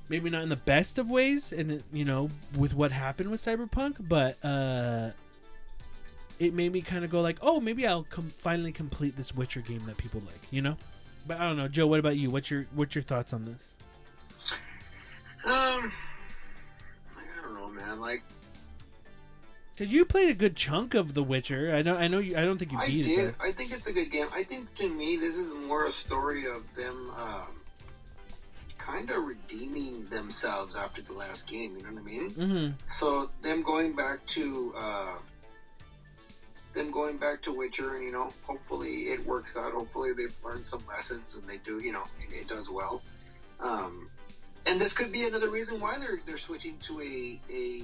Maybe not in the best of ways, and you know, with what happened with Cyberpunk, but uh, it made me kind of go like, oh, maybe I'll com- finally complete this Witcher game that people like, you know. But I don't know, Joe. What about you? What's your what's your thoughts on this? Um, I don't know, man. Like Because you played a good chunk of The Witcher. I know. I know. You, I don't think you I beat did. it. I think it's a good game. I think to me, this is more a story of them um, kind of redeeming themselves after the last game. You know what I mean? Mm-hmm. So them going back to uh, them going back to Witcher, and you know, hopefully it works out. Hopefully they've learned some lessons, and they do. You know, it, it does well. Um, and this could be another reason why they're they're switching to a a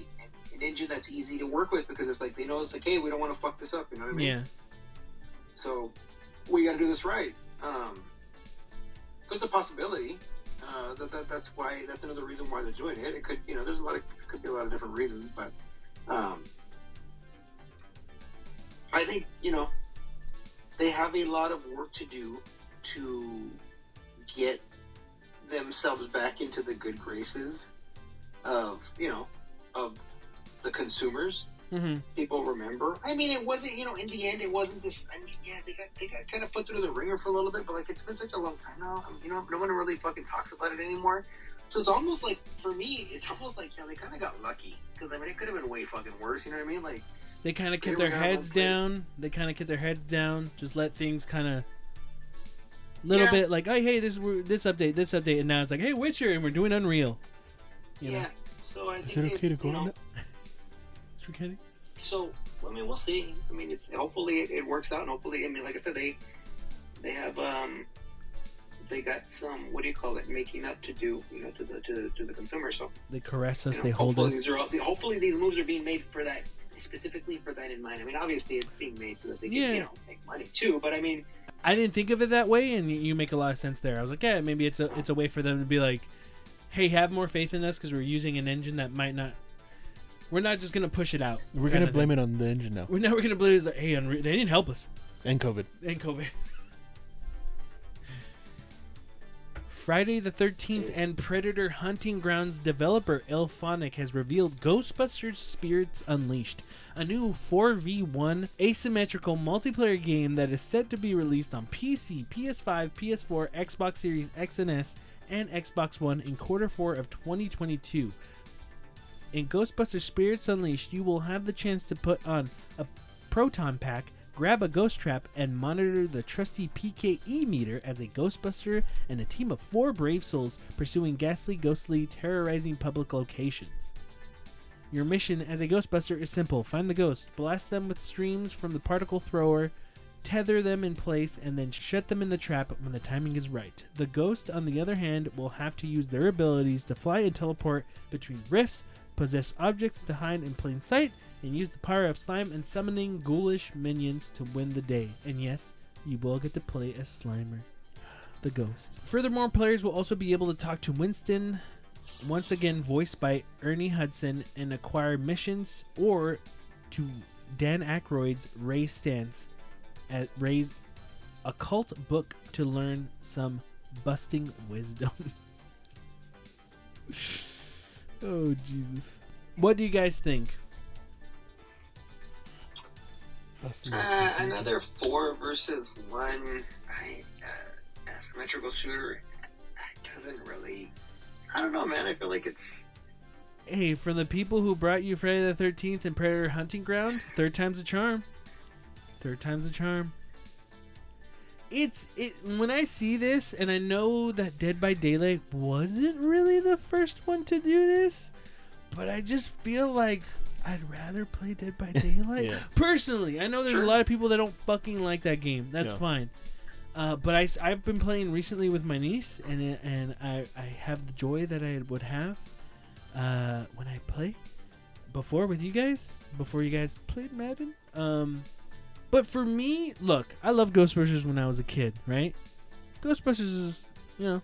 engine that's easy to work with because it's like they know it's like, hey, we don't want to fuck this up. You know what I mean? Yeah. So we got to do this right. Um, so it's a possibility. Uh, that, that that's why that's another reason why they're doing it. It could you know there's a lot of could be a lot of different reasons, but um, I think you know they have a lot of work to do to get themselves back into the good graces of you know of the consumers Mm-hmm. people remember. I mean, it wasn't, you know, in the end, it wasn't this. I mean, yeah, they got they got kind of put through the ringer for a little bit, but like it's been such a long time now. I mean, you know, no one really fucking talks about it anymore. So it's almost like for me, it's almost like yeah, they kind of got lucky because I mean, it could have been way fucking worse. You know what I mean? Like, They kind of kept their heads down place. They kind of kept their heads down. Just let things kind of. Little Yeah. bit like, oh hey, this this update, this update, and now it's like, hey, Witcher, and we're doing Unreal. You yeah. know, So I think Is it okay to you go know, So I mean, we'll see. I mean, it's hopefully it, it works out, and hopefully, I mean, like I said, they they have um they got some what do you call it making up to do, you know, to the to, to the consumer. So They caress us. you know, They hold us. These are hopefully, these moves are being made for that specifically for that in mind. I mean, obviously, it's being made so that they can Yeah. you know make money too. But I mean, I didn't think of it that way, and you make a lot of sense there. I was like, yeah, maybe it's a it's a way for them to be like, hey, have more faith in us because we're using an engine that might not. We're not just gonna push it out. We're gonna blame it on the engine now We're never gonna blame it. Like, hey, Unreal, they didn't help us. and COVID. and COVID. Friday the 13th and Predator Hunting Grounds developer IllFonic has revealed Ghostbusters Spirits Unleashed, a new 4v1 asymmetrical multiplayer game that is set to be released on PC, PS5, PS4, Xbox Series X and S, and Xbox One in quarter 4 of 2022. In Ghostbusters Spirits Unleashed, you will have the chance to put on a proton pack, grab a ghost trap, and monitor the trusty PKE meter as a Ghostbuster and a team of four brave souls pursuing ghastly, ghostly, terrorizing public locations. Your mission as a Ghostbuster is simple find the ghost, blast them with streams from the particle thrower, tether them in place, and then shut them in the trap when the timing is right. The ghost, on the other hand, will have to use their abilities to fly and teleport between rifts, possess objects to hide in plain sight, and use the power of slime and summoning ghoulish minions to win the day. And yes, you will get to play as Slimer, the ghost. Furthermore, players will also be able to talk to Winston, once again voiced by Ernie Hudson, and acquire missions, or to Dan Aykroyd's Ray Stantz at Ray's occult book to learn some busting wisdom. oh Jesus! What do you guys think? Uh, another four versus one I, uh, asymmetrical shooter doesn't really. I don't know, man. I feel like it's. Hey, from the people who brought you Friday the Thirteenth and Predator Hunting Ground, third time's a charm. Third time's a charm. It's it when I see this, and I know that Dead by Daylight wasn't really the first one to do this, but I just feel like I'd rather play Dead by Daylight. Yeah. Personally, I know there's a lot of people that don't fucking like that game. That's Yeah. fine. Uh, but I, I've been playing recently with my niece, and it, and I, I have the joy that I would have uh, when I play before with you guys, before you guys played Madden. Um, but for me, look, I love Ghostbusters when I was a kid, right? Ghostbusters is, you know,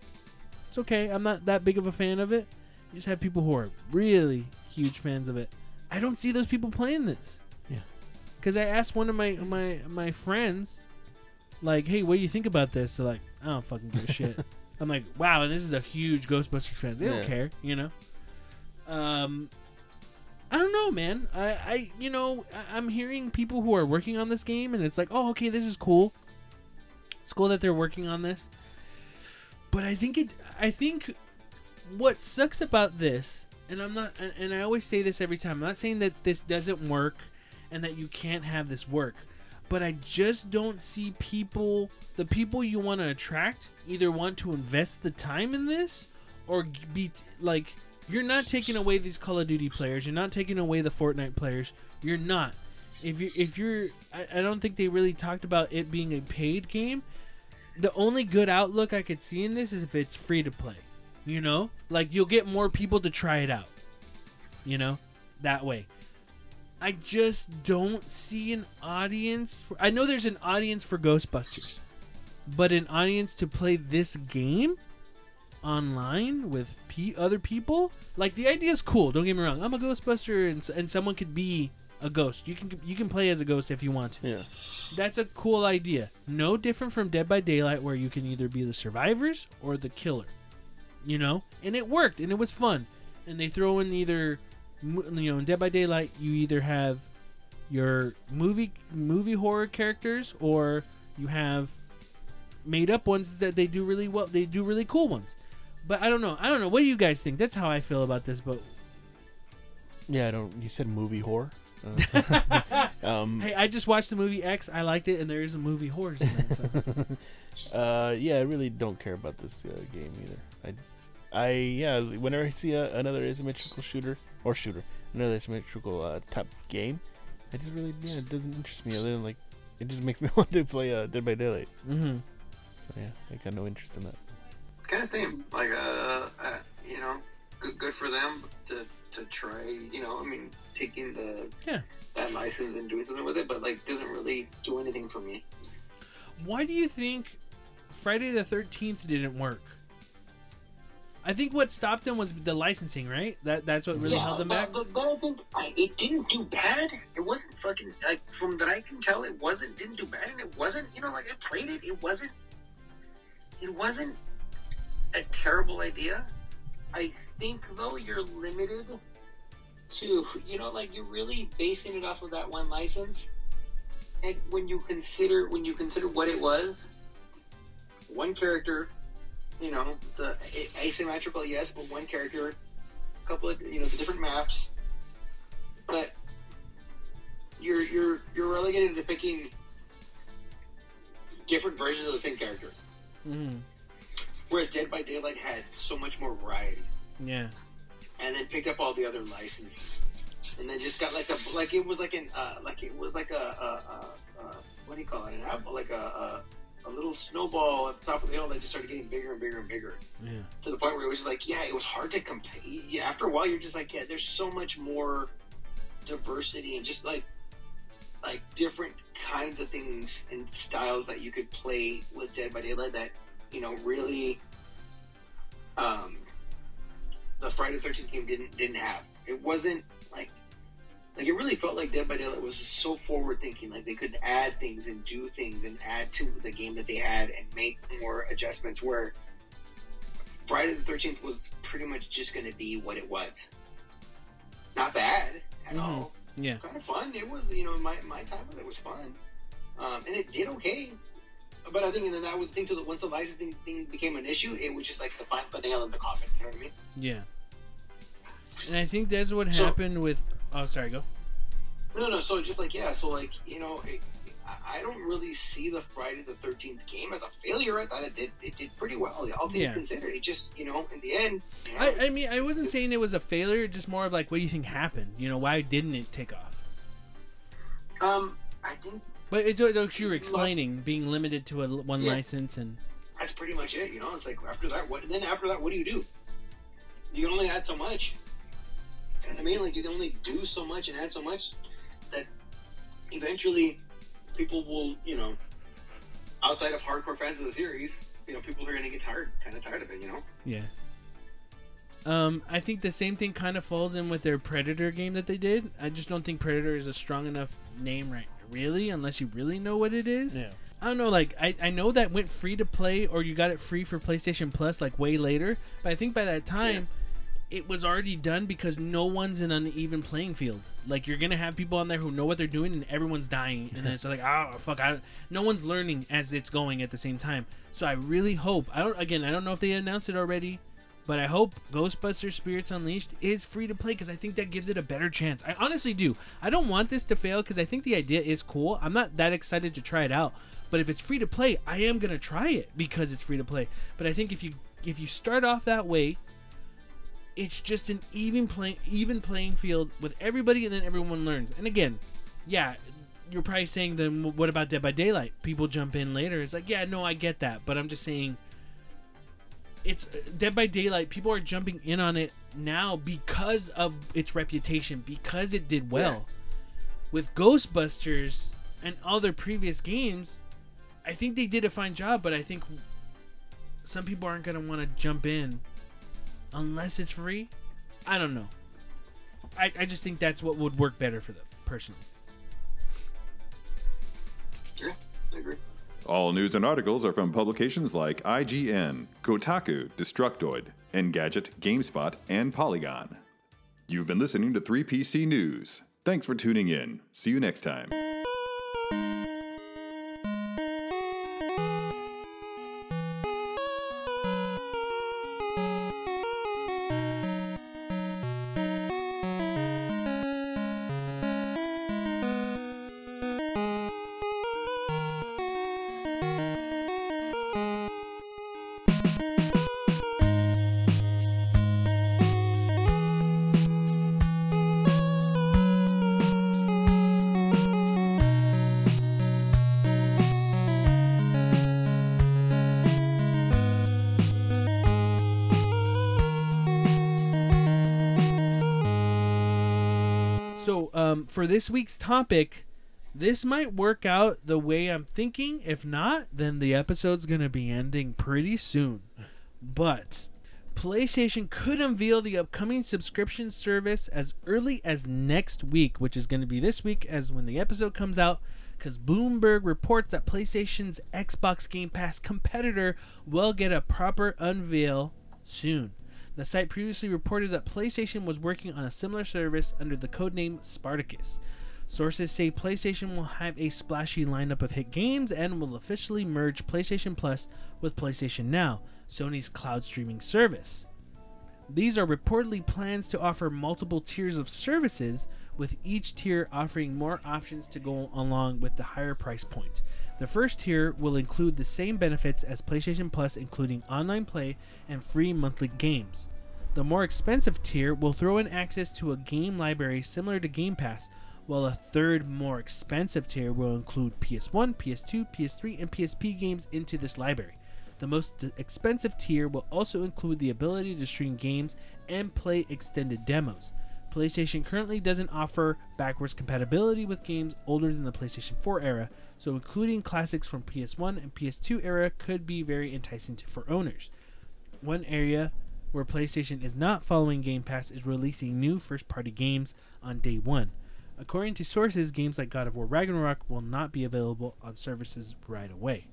it's okay. I'm not that big of a fan of it. You just have people who are really huge fans of it. I don't see those people playing this. Yeah. Because I asked one of my my my friends, like, "Hey, what do you think about this?" They're like, "I don't fucking give a shit." I'm like, "Wow!" And this is a huge Ghostbusters fan. They don't care, you know. Um, I don't know, man. I, I you know, I'm hearing people who are working on this game, and it's like, oh, okay, this is cool. It's cool that they're working on this. But I think it. I think what sucks about this, and I'm not, and, and I always say this every time. I'm not saying that this doesn't work, and that you can't have this work. But I just don't see people, the people you want to attract, either want to invest the time in this, or be t- like, you're not taking away these Call of Duty players. You're not taking away the Fortnite players. You're not. If you if you're, I, I don't think they really talked about it being a paid game. The only good outlook I could see in this is if it's free to play. You know, like you'll get more people to try it out. You know, that way. I just don't see an audience. For, I know there's an audience for Ghostbusters, but an audience to play this game online with p- other people, like the idea is cool. Don't get me wrong. I'm a Ghostbuster, and, and someone could be a ghost. You can you can play as a ghost if you want to. Yeah. That's a cool idea. No different from Dead by Daylight, where you can either be the survivors or the killer. You know, and it worked, and it was fun. And they throw in either, you know, in Dead by Daylight, you either have your movie movie horror characters, or you have made up ones that they do really well. They do really cool ones. But I don't know. I don't know. What do you guys think? That's how I feel about this. But Yeah, I don't. You said movie horror. Uh, um, hey, I just watched the movie X. I liked it, and there is a movie that. So. uh, yeah, I really don't care about this uh, game either. I, I yeah. Whenever I see a, another asymmetrical shooter or shooter, another asymmetrical uh, type game, I just really yeah, it doesn't interest me. Other than like, it just makes me want to play uh, Dead by Daylight. mm-hmm. So yeah, I got no interest in that. Kind of same. Like, uh, uh, you know, good, good for them to to try. You know, I mean, taking the Yeah. that license and doing something with it, but like, doesn't really do anything for me. Why do you think Friday the Thirteenth didn't work? I think what stopped them was the licensing, right? That that's what really held them back. But, but I think I, it didn't do bad. It wasn't fucking like from that I can tell. It wasn't didn't do bad, and it wasn't. You know, like I played it. It wasn't. It wasn't a terrible idea. I think though you're limited to you know like you're really basing it off of that one license, and when you consider when you consider what it was, one character, you know the asymmetrical yes, but one character a couple of you know the different maps, but you're you're you're relegated to picking different versions of the same character. Mm-hmm. Whereas Dead by Daylight had so much more variety, Yeah. and then picked up all the other licenses, and then just got like a like it was like an uh, like it was like a, a, a, a what do you call it an apple like a, a a little snowball at the top of the hill that just started getting bigger and bigger and bigger. Yeah. to the point where it was like, yeah, it was hard to compare. Yeah, after a while, you're just like, yeah, there's so much more diversity and just like, like different kinds of things and styles that you could play with Dead by Daylight that, you know, really, um, the Friday the Thirteenth game didn't didn't have. It wasn't like. Like it really felt like Dead by Daylight was so forward thinking. Like they could add things and do things and add to the game that they had and make more adjustments. Where Friday the Thirteenth was pretty much just going to be what it was. Not bad at Mhm. all, Yeah. kind of fun. It was, you know, my my time with it was fun, um, and it did okay. But I think and then that was the thing. To the once the licensing thing became an issue, it was just like the final nail in the coffin. You know what I mean? Yeah. And I think that's what So- happened with. Oh, sorry. Go. No, no. So just like yeah, so like you know, it, I- I don't really see the Friday the Thirteenth game as a failure. I thought it did it did pretty well, all things Yeah. considered. It just you know in the end, you know, I, I mean, I wasn't saying it was a failure. Just more of like, what do you think happened? You know, why didn't it take off? um, I think But it's like you were explaining, being limited to a one Yeah. license and that's pretty much it. You know, it's like after that, what? And then after that, what do you do? You can only add so much. You know what I mean? Like you can only do so much and add so much that eventually people will, you know, outside of hardcore fans of the series, you know, people are going to get tired, kind of tired of it. You know? yeah. Um, I think the same thing kind of falls in with their Predator game that they did. I just don't think Predator is a strong enough name, right? Really, unless you really know what it is. Yeah. I don't know. Like I, I know that went free to play, or you got it free for PlayStation Plus, like way later. But I think by that time, it was already done because no one's in an even playing field. Like you're gonna have people on there who know what they're doing, and everyone's dying, and then it's like, oh fuck, I, no one's learning as it's going at the same time. So I really hope. I don't. Again, I don't know if they announced it already, but I hope Ghostbusters Spirits Unleashed is free to play because I think that gives it a better chance. I honestly do. I don't want this to fail because I think the idea is cool. I'm not that excited to try it out, but if it's free to play, I am gonna try it because it's free to play. But I think if you if you start off that way, it's just an even playing even playing field with everybody, and then everyone learns. And again, yeah, you're probably saying then what about Dead by Daylight? People jump in later. It's like yeah, no, I get that, but I'm just saying. It's Dead by Daylight. People are jumping in on it now because of its reputation, because it did well. With Ghostbusters and other previous games, I think they did a fine job, but I think some people aren't going to want to jump in unless it's free. I don't know. I, I just think that's what would work better for them, personally. Yeah, I agree. All news and articles are from publications like IGN, Kotaku, Destructoid, Engadget, GameSpot, and Polygon. You've been listening to 3PC News. Thanks for tuning in. See you next time. For this week's topic, this might work out the way I'm thinking. If not, then the episode's going to be ending pretty soon. But PlayStation could unveil the upcoming subscription service as early as next week, which is going to be this week as when the episode comes out. Because Bloomberg reports that PlayStation's Xbox Game Pass competitor will get a proper unveil soon. The site previously reported that PlayStation was working on a similar service under the codename Spartacus. Sources say PlayStation will have a splashy lineup of hit games and will officially merge PlayStation Plus with PlayStation Now, Sony's cloud streaming service. These are reportedly plans to offer multiple tiers of services, with each tier offering more options to go along with the higher price point. The first tier will include the same benefits as PlayStation Plus, including online play and free monthly games. The more expensive tier will throw in access to a game library similar to Game Pass, while a third, more expensive tier will include PS1, PS2, PS3, and PSP games into this library. The most expensive tier will also include the ability to stream games and play extended demos. PlayStation currently doesn't offer backwards compatibility with games older than the PlayStation 4 era, so including classics from PS1 and PS2 era could be very enticing to, for owners. One area where PlayStation is not following Game Pass is releasing new first party games on day one. According to sources, games like God of War Ragnarok will not be available on services right away.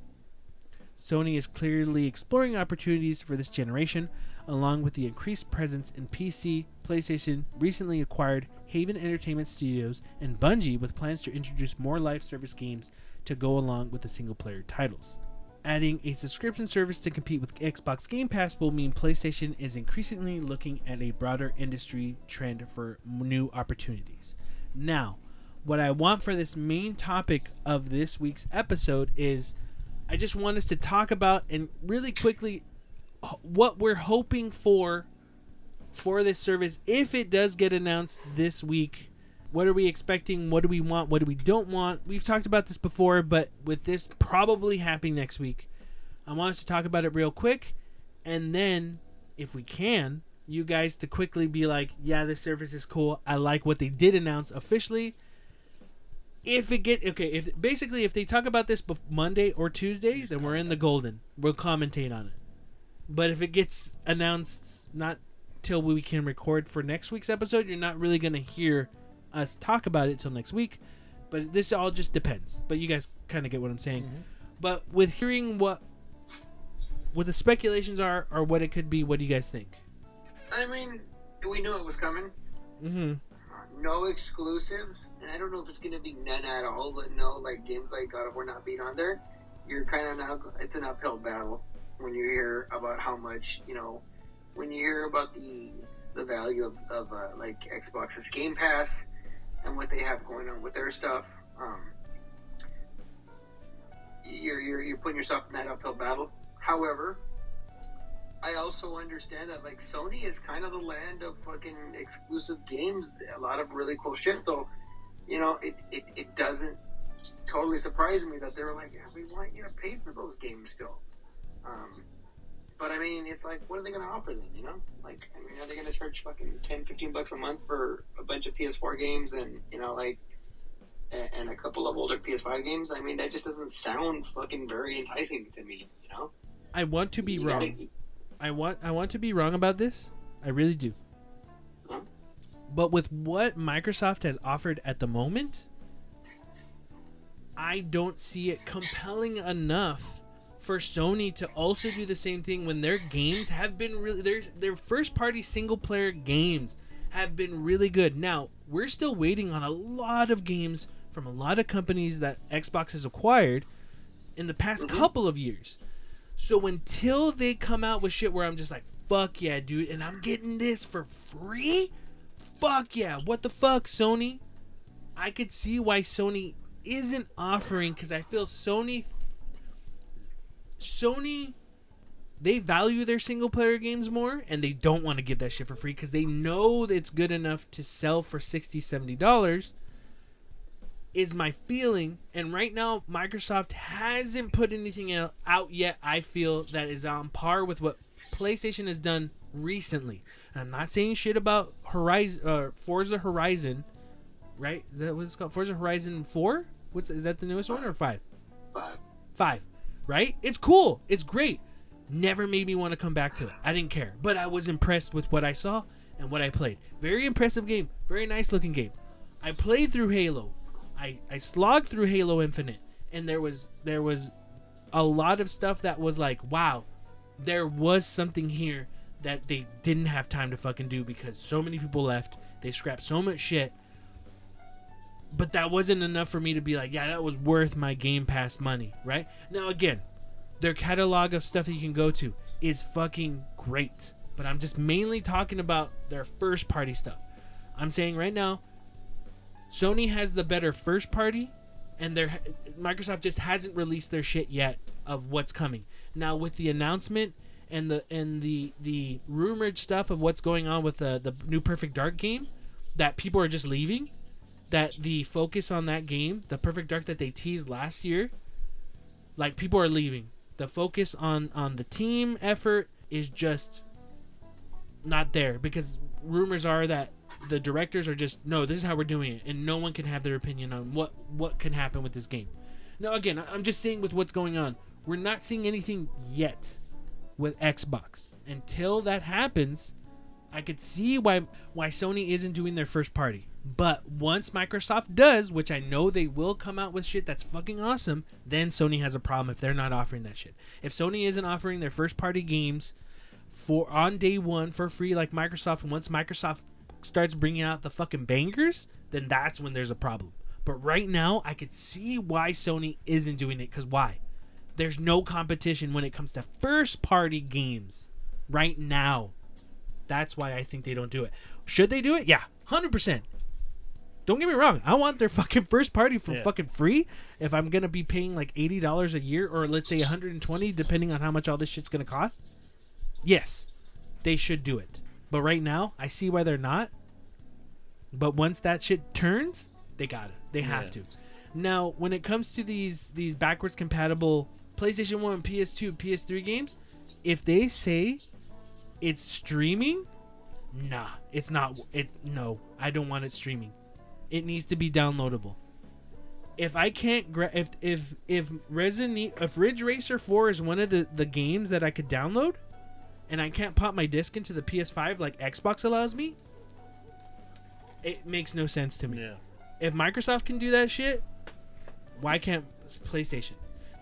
Sony is clearly exploring opportunities for this generation, along with the increased presence in PC. PlayStation recently acquired Haven Entertainment Studios, and Bungie with plans to introduce more live service games to go along with the single player titles. Adding a subscription service to compete with Xbox Game Pass will mean PlayStation is increasingly looking at a broader industry trend for new opportunities. Now, what I want for this main topic of this week's episode is I just want us to talk about and really quickly what we're hoping for for this service if it does get announced this week. What are we expecting? What do we want? What do we don't want? We've talked about this before, but with this probably happening next week, I want us to talk about it real quick and then if we can, you guys to quickly be like, "Yeah, this service is cool. I like what they did announce officially." if it get okay, if basically if they talk about this Monday or Tuesday, then we're in the golden. We'll commentate on it. But if it gets announced not till we can record for next week's episode, you're not really gonna hear us talk about it till next week. But this all just depends. But you guys kind of get what I'm saying. But with hearing what what the speculations are or what it could be, what do you guys think? I mean, we knew it was coming. Mm-hmm. No exclusives, and I don't know if it's going to be none at all. But no, like games like God of War not being on there, you're kind of now. It's an uphill battle when you hear about how much you know. When you hear about the the value of, of uh, like Xbox's Game Pass and what they have going on with their stuff, um, you're, you're you're putting yourself in that uphill battle. However, I also understand that like Sony is kind of the land of fucking exclusive games, a lot of really cool shit. So, you know, it, it, it doesn't totally surprise me that they were like, yeah, we want you to pay for those games still. Um, but I mean, it's like, what are they going to offer them, you know? Like, I mean, are they going to charge fucking 10, 15 bucks a month for a bunch of PS4 games and, you know, like, a- and a couple of older PS5 games? I mean, that just doesn't sound fucking very enticing to me, you know? I want to be You wrong. gotta- I want I want to be wrong about this. I really do. Huh? But with what Microsoft has offered at the moment, I don't see it compelling enough for Sony to also do the same thing when their games have been really their their first party single player games have been really good. Now, we're still waiting on a lot of games from a lot of companies that Xbox has acquired in the past mm-hmm. couple of years. So until they come out with shit where I'm just like, fuck yeah, dude, and I'm getting this for free? Fuck yeah. What the fuck, Sony? I could see why Sony isn't offering because I feel Sony Sony they value their single player games more and they don't want to give that shit for free because they know that it's good enough to sell for 60 70 dollars is my feeling. And right now microsoft hasn't put anything out yet i feel that is on par with what playstation has done recently. And i'm not saying shit about horizon uh, forza horizon right? Is that what it's called? Forza horizon 4 what's is that the newest one or 5 But five, right? It's cool. It's great. Never made me want to come back to it. I didn't care, but I was impressed with what I saw and what I played. Very impressive game. Very nice looking game. I played through Halo. I I slogged through Halo Infinite, and there was there was a lot of stuff that was like, wow, there was something here that they didn't have time to fucking do because so many people left. They scrapped so much shit but that wasn't enough for me to be like, yeah, that was worth my Game Pass money, right? Now again, their catalog of stuff that you can go to is fucking great. But I'm just mainly talking about their first party stuff. I'm saying right now, Sony has the better first party, and their Microsoft just hasn't released their shit yet of what's coming. Now with the announcement and the and the the rumored stuff of what's going on with the the new Perfect Dark game, that people are just leaving that the focus on that game, the Perfect Dark that they teased last year, like people are leaving. The focus on on the team effort is just not there because rumors are that the directors are just no, this is how we're doing it, and no one can have their opinion on what what can happen with this game. Now, again, I'm just saying with what's going on, we're not seeing anything yet with Xbox. Until that happens, I could see why why Sony isn't doing their first party. But once Microsoft does, which I know they will come out with shit that's fucking awesome, then Sony has a problem if they're not offering that shit. If Sony isn't offering their first party games for on day 1 for free like Microsoft once Microsoft starts bringing out the fucking bangers, then that's when there's a problem. But right now, I could see why Sony isn't doing it. Cause why? There's no competition when it comes to first party games right now. That's why I think they don't do it. Should they do it? Yeah, hundred percent. Don't get me wrong. I want their fucking first party for Yeah. fucking free. If I'm gonna be paying like eighty dollars a year, or let's say 120, depending on how much all this shit's gonna cost. Yes, they should do it. But right now, I see why they're not. But once that shit turns, they got it. They have Yeah. to. Now, when it comes to these these backwards compatible PlayStation 1, PS2, PS3 games, if they say it's streaming, nah, it's not it no, I don't want it streaming. It needs to be downloadable. If I can't gra- if if if Resident if Ridge Racer 4 is one of the the games that I could download and I can't pop my disc into the PS5 like Xbox allows me, it makes no sense to me Yeah. if Microsoft can do that shit, why can't PlayStation?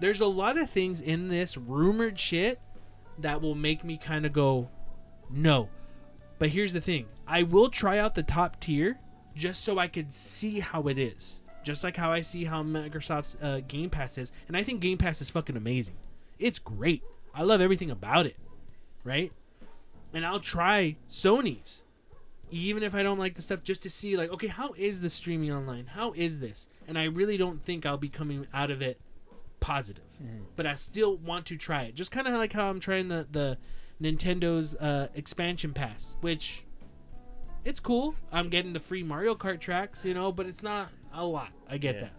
There's a lot of things in this rumored shit that will make me kind of go, no. But here's the thing I will try out the top tier just so I could see how it is. Just like how I see how Microsoft's uh, Game Pass is. And I think Game Pass is fucking amazing. It's great. I love everything about it. Right? And I'll try Sony's even if I don't like the stuff, just to see like, okay, how is the streaming online? How is this? And I really don't think I'll be coming out of it positive, but I still want to try it. Just kind of like how I'm trying the the Nintendo's uh, expansion pass, which it's cool. I'm getting the free Mario Kart tracks, you know, but it's not a lot. I get Yeah. that,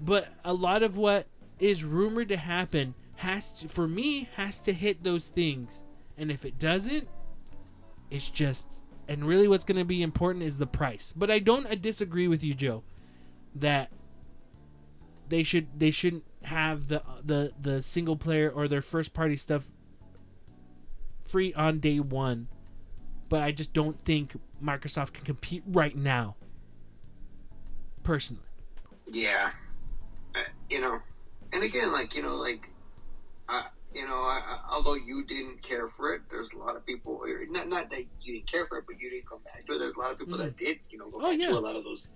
but a lot of what is rumored to happen has to, for me, has to hit those things, and if it doesn't, it's just and really what's going to be important is the price but i don't I disagree with you joe that they should they shouldn't have the uh, the the single player or their first party stuff free on day one but i just don't think microsoft can compete right now personally Yeah, uh, you know, and again, like you know, like, uh, you know, I, I, although you didn't care for it, there's a lot of people. Not not that you didn't care for it, but you didn't come back to it. There's a lot of people that did, you know, go Oh, back yeah. to a lot of those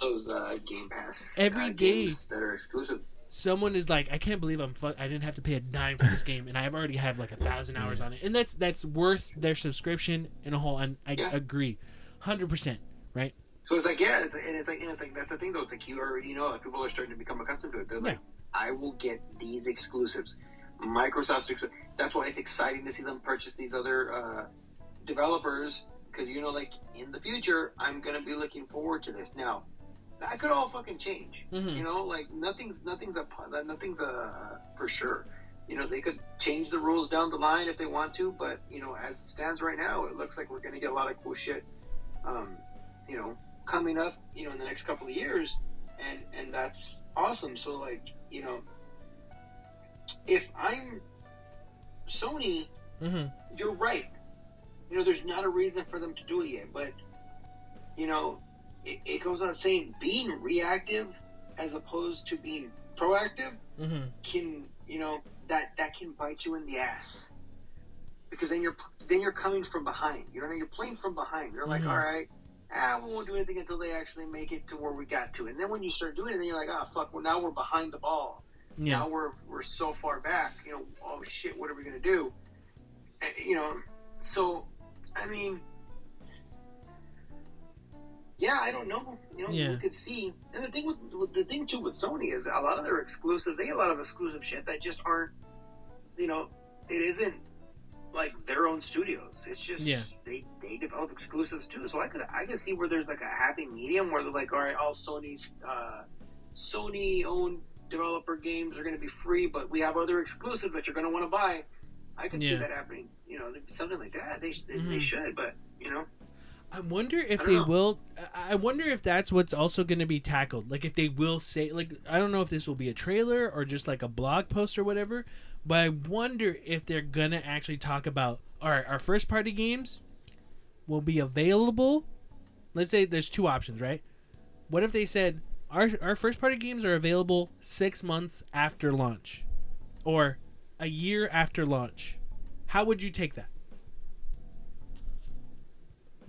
those uh, Game Pass Every uh, day. games that are exclusive. Someone is like, I can't believe I'm fu- I didn't have to pay a dime for this game, and I've already have like a thousand hours on it, and that's that's worth their subscription in a whole. And I Yeah. agree, hundred percent, right? So it's like, yeah, it's, and it's like, and it's like that's the thing though. It's like you already know that people are starting to become accustomed to it. They're like, I will get these exclusives, Microsoft's exclusive. That's why it's exciting to see them purchase these other uh, developers because you know, like in the future, I'm gonna be looking forward to this. Now, that could all fucking change. Mhm. You know, like nothing's nothing's a nothing's a for sure. You know, they could change the rules down the line if they want to, but you know, as it stands right now, it looks like we're gonna get a lot of cool shit. Um, you know, coming up, you know, in the next couple of years, and and that's awesome. So like, you know, if I'm Sony, Mm-hmm. you're right. You know, there's not a reason for them to do it yet, but you know, it, it goes on saying being reactive as opposed to being proactive Mm-hmm. can you know that that can bite you in the ass because then you're then you're coming from behind. You know, you're playing from behind. You're like, Mhm. all right, ah, we won't do anything until they actually make it to where we got to. And then when you start doing it, then you're like, ah, fuck. Well, now we're behind the ball. Yeah. Now we're we're so far back. You know, oh shit, what are we gonna do? And, you know, so I mean, yeah, I don't know. You know, Yeah. you could see. And the thing with, with the thing too with Sony is a lot of their exclusives. They get a lot of exclusive shit that just aren't. You know, it isn't like their own studios. It's just Yeah. they they develop exclusives too. So I could I could see where there's like a happy medium where they're like, all right, all Sony's uh, Sony owned developer games are going to be free, but we have other exclusives that you're going to want to buy. I could see that happening. You know, something like that. They they, Mhm. they should, but you know, I wonder if I they know. will. I wonder if that's what's also going to be tackled. Like if they will say, like I don't know if this will be a trailer or just like a blog post or whatever. But I wonder if they're gonna actually talk about all right, our first party games will be available. Let's say there's two options, right? What if they said our our first party games are available six months after launch, or a year after launch? How would you take that?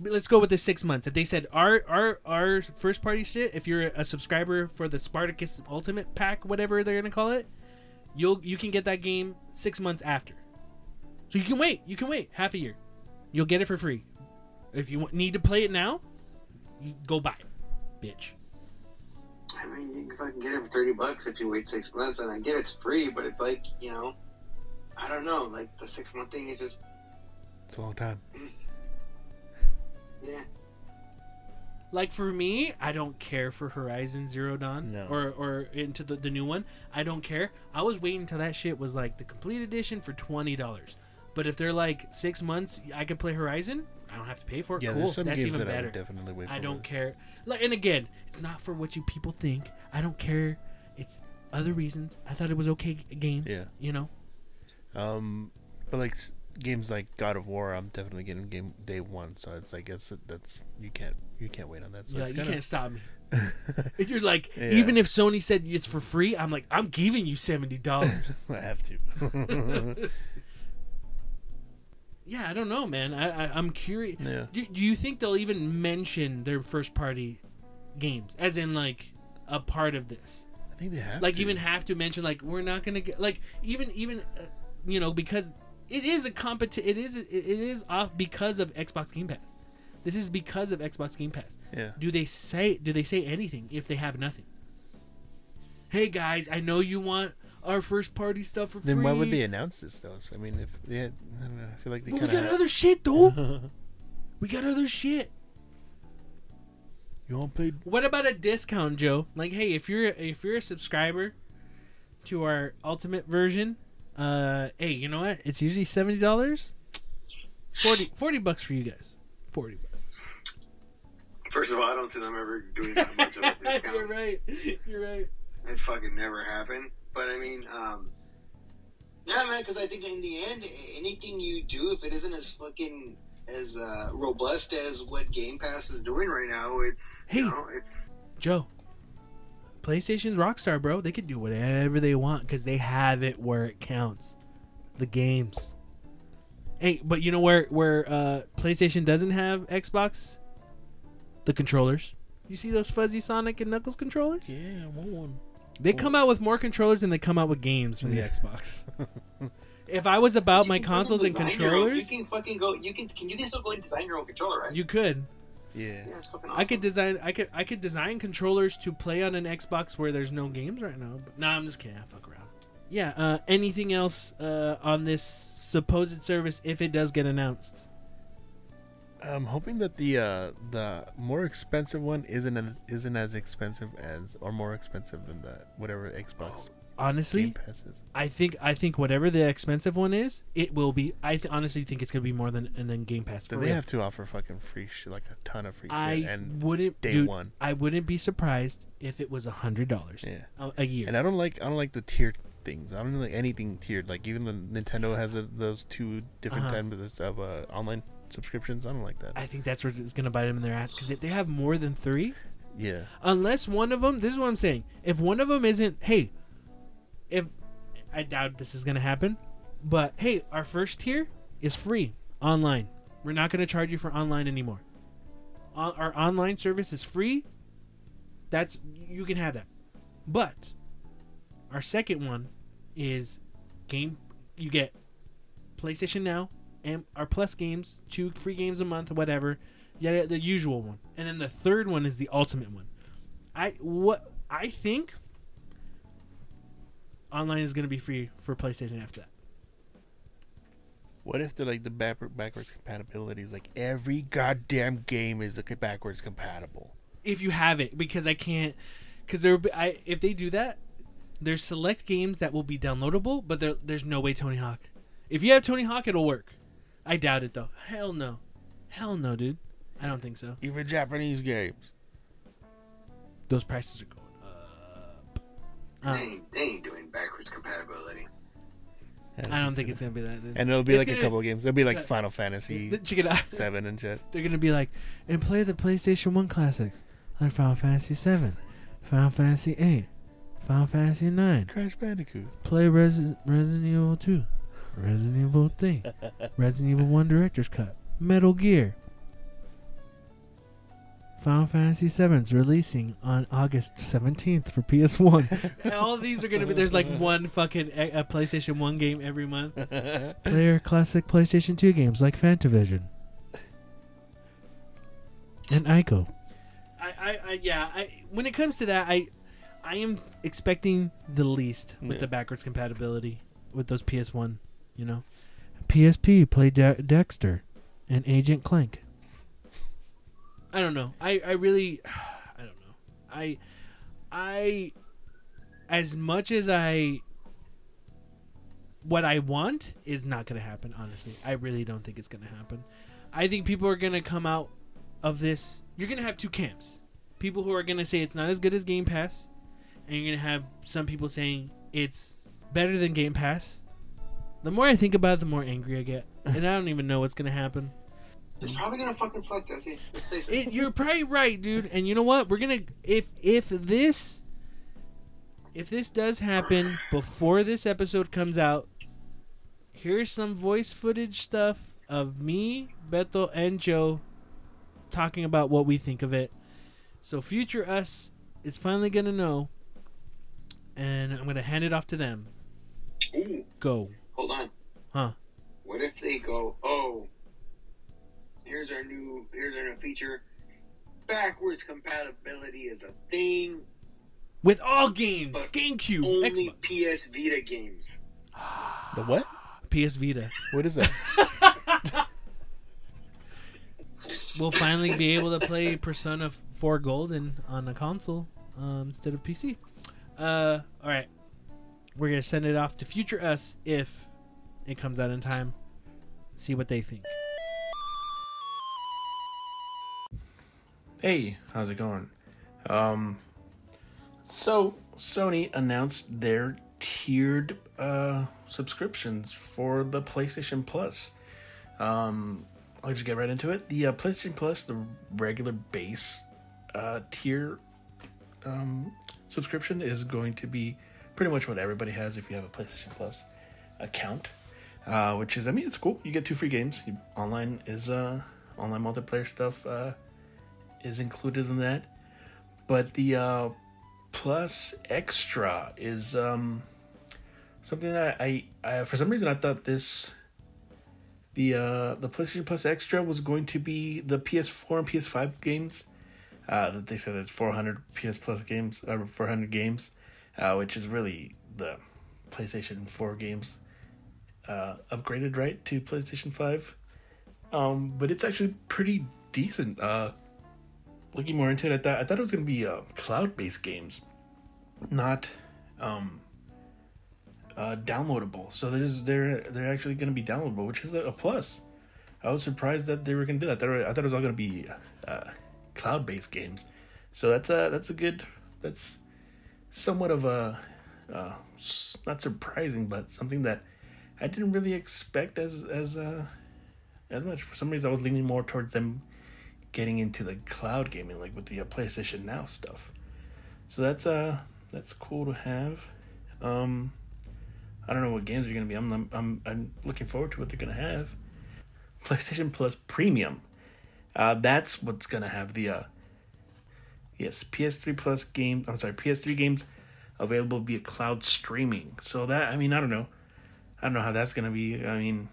Let's go with the six months. If they said our our our first party shit, if you're a subscriber for the Spartacus Ultimate Pack, whatever they're gonna call it, you'll you can get that game six months after. So you can wait. You can wait half a year. You'll get it for free. If you need to play it now, you go buy it, bitch. I mean, you can fucking get it for thirty bucks if you wait six months, and I get it's free, but it's like you know, I don't know, like the six month thing is just It's a long time. Mm. Yeah. Like for me, I don't care for Horizon Zero Dawn No. or or into the, the new one. I don't care. I was waiting until that shit was like the complete edition for twenty dollars. But if they're like six months, I could play Horizon. I don't have to pay for it. Yeah, cool. some That's games even that I better. would definitely wait for. I don't care. Like, and again, it's not for what you people think. I don't care. It's other reasons. I thought it was okay g- game. Yeah. You know. Um, but like s- games like God of War, I'm definitely getting game day one. So it's like it's that's you can't you can't wait on that. So Yeah, you kinda, can't stop me. You're like, Yeah. even if Sony said it's for free, I'm like, I'm giving you seventy dollars. I have to. yeah, I don't know, man. I, I I'm curious. yeah. Do, do you think they'll even mention their first party games, as in like a part of this? I think they have Like to. even have to mention like we're not gonna get like even even uh, you know because it is a competi- It is it is off because of Xbox Game Pass. This is because of Xbox Game Pass. yeah. Do they say do they say anything if they have nothing? Hey guys, I know you want our first party stuff for free. Then why would they announce this though? So, I mean, if they had, I don't know. I feel like they But we got of. other shit though. we got other shit. you want to play? What about a discount, Joe? Like, hey, if you're if you're a subscriber to our ultimate version, uh, hey, you know what? It's usually seventy dollars. 40, 40 bucks for you guys. Forty bucks. First of all, I don't see them ever doing that much of a discount. you're right. You're right. It fucking never happened. But I mean, um, yeah, man. Because I think in the end, anything you do, if it isn't as fucking as uh, robust as what Game Pass is doing right now, it's Hey. you know, it's Joe. PlayStation's Rockstar, bro. They can do whatever they want because they have it where it counts. The games. Hey, but you know where where uh, PlayStation doesn't have Xbox? The controllers. You see those fuzzy Sonic and Knuckles controllers? Yeah, I want one. They come out with more controllers than they come out with games for the Yeah. Xbox. if I was about you my consoles and design own- controllers, you can fucking go. You can. Can you can still go and design your own controller, right? you could. Yeah. yeah, it's fucking awesome. I could design. I could. I could design controllers to play on an Xbox where there's no games right now. But nah, I'm just kidding. I fuck around. Yeah. Uh, anything else uh, on this supposed service if it does get announced? I'm hoping that the uh, the more expensive one isn't as, isn't as expensive as or more expensive than the whatever Xbox Honestly. I think I think whatever the expensive one is, it will be. I th- honestly think it's gonna be more than and then Game Pass. Then they real. have to offer fucking free shit, like a ton of free I shit, and wouldn't day dude, one. I wouldn't be surprised if it was a hundred dollars Yeah. a, a year. And I don't like I don't like the tiered things. I don't like anything tiered. Like even the Nintendo has a, those two different Uh-huh. types of uh, online subscriptions. I don't like that. I think that's where it's gonna bite them in their ass because if they have more than three, yeah. unless one of them, this is what I'm saying. If one of them isn't, hey, if I doubt this is gonna happen, but hey, our first tier is free online. We're not gonna charge you for online anymore. Our online service is free. That's you can have that, but our second one is game. You get PlayStation Now and our Plus games, two free games a month, whatever. Yeah, the usual one, and then the third one is the ultimate one. I what I think online is going to be free for PlayStation after that. What if the like the back- backwards compatibility is like every goddamn game is like, backwards compatible? If you have it, because I can't, because there, I if they do that, there's select games that will be downloadable, but there, there's no way Tony Hawk. If you have Tony Hawk, it'll work. I doubt it though. Hell no, hell no, dude. I don't think so. Even Japanese games. Those prices are. They Uh, ain't, they ain't doing backwards compatibility. I don't think it's gonna be that. And it'll be It's like gonna- a couple of games. It'll be like Final Fantasy Check. Seven and shit. They're gonna be like, and play the PlayStation One classics, like Final Fantasy Seven, Final Fantasy Eight, Final Fantasy Nine. Crash Bandicoot. Play Resi- Resident Evil Two, Resident Evil Three, Resident Evil One Director's Cut, Metal Gear. Final Fantasy VII is releasing on August 17th for PS1. And All these are going to be, there's like one fucking a, a PlayStation 1 game every month. Player classic PlayStation 2 games like Fantavision. And Ico. I, I, I, yeah, I, when it comes to that, I, I am expecting the least with Yeah. the backwards compatibility with those PS1, you know? PSP play De- Daxter and Agent Clank. I don't know. I, I really I don't know. I I as much as I what I want is not going to happen honestly. I really don't think it's going to happen. I think people are going to come out of this you're going to have two camps. People who are going to say it's not as good as Game Pass and you're going to have some people saying it's better than Game Pass. The more I think about it, the more angry I get. And I don't even know what's going to happen. It's probably gonna fucking suck, Jesse. It, you're probably right, dude. And you know what? We're gonna if if this if this does happen before this episode comes out, here's some voice footage stuff of me, Beto, and Joe talking about what we think of it. So future us is finally gonna know, and I'm gonna hand it off to them. Ooh, Go. hold on. Huh. What if they go, oh, here's our new, here's our new feature. Backwards compatibility is a thing. With all games, But GameCube, Only Xbox, PS Vita games. The what? PS Vita. What is that? we'll finally be able to play Persona 4 Golden on a console um, instead of PC. Uh, all right, we're gonna send it off to Future Us if it comes out in time. See what they think. Hey, how's it going? Um, so Sony announced their tiered uh, subscriptions for the PlayStation Plus. Um, I'll just get right into it. The uh, PlayStation Plus, the regular base uh, tier um, subscription, is going to be pretty much what everybody has if you have a PlayStation Plus account. Uh, which is, I mean, it's cool. You get two free games. Online is uh, online multiplayer stuff. Uh, is included in that. But the uh, plus extra is um, something that I, I for some reason I thought this the uh, the PlayStation Plus extra was going to be the PS4 and PS5 games. Uh, that they said it's 400 PS Plus games, uh, 400 games, uh, which is really the PlayStation 4 games uh, upgraded right to PlayStation 5. Um, but it's actually pretty decent. Uh, looking more into it, I thought I thought it was gonna be uh, cloud-based games, not um, uh, downloadable. So there's they're they're actually gonna be downloadable, which is a, plus. I was surprised that they were gonna do that. I thought, I thought it was all gonna be uh, cloud-based games. So that's a that's a good that's somewhat of a uh, not surprising, but something that I didn't really expect as as uh, as much. For some reason, I was leaning more towards them getting into the cloud gaming, like with the uh, PlayStation Now stuff. So that's uh that's cool to have. Um, I don't know what games are gonna be. I'm I'm I'm, looking forward to what they're gonna have. PlayStation Plus Premium. Uh, that's what's gonna have the uh, yes PS3 Plus game. I'm sorry, PS3 games available via cloud streaming. So that I mean I don't know, I don't know how that's gonna be. I mean,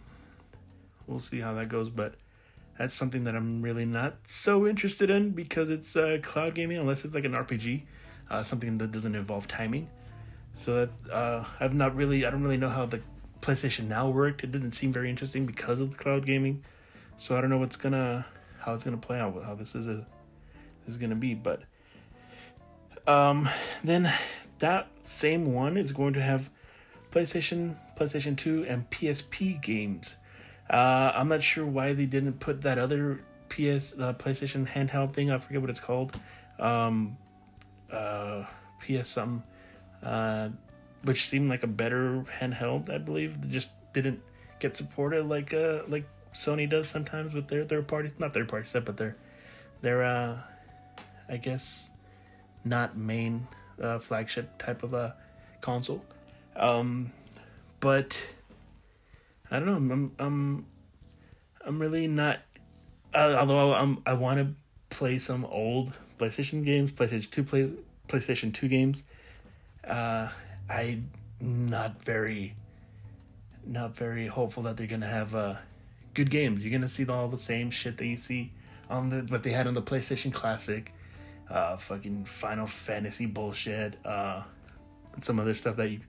we'll see how that goes, but that's something that I'm really not so interested in because it's uh, cloud gaming unless it's like an RPG, uh, something that doesn't involve timing. So that uh, I've not really, I don't really know how the PlayStation Now worked. It didn't seem very interesting because of the cloud gaming. So I don't know what's gonna, how it's gonna play out, how this is a, this is gonna be. But um, then that same one is going to have PlayStation, PlayStation Two, and PSP games. Uh, I'm not sure why they didn't put that other PS uh, PlayStation handheld thing. I forget what it's called. Um, uh, PS uh, which seemed like a better handheld. I believe they just didn't get supported like uh like Sony does sometimes with their third parties. Not third party stuff, but their their uh, I guess not main uh, flagship type of a console. Um, but I don't know. I'm I'm I'm really not. Uh, although I'm I want to play some old PlayStation games, PlayStation Two play PlayStation Two games. Uh, I'm not very, not very hopeful that they're gonna have uh, good games. You're gonna see all the same shit that you see on the what they had on the PlayStation Classic, uh, fucking Final Fantasy bullshit, uh, some other stuff that you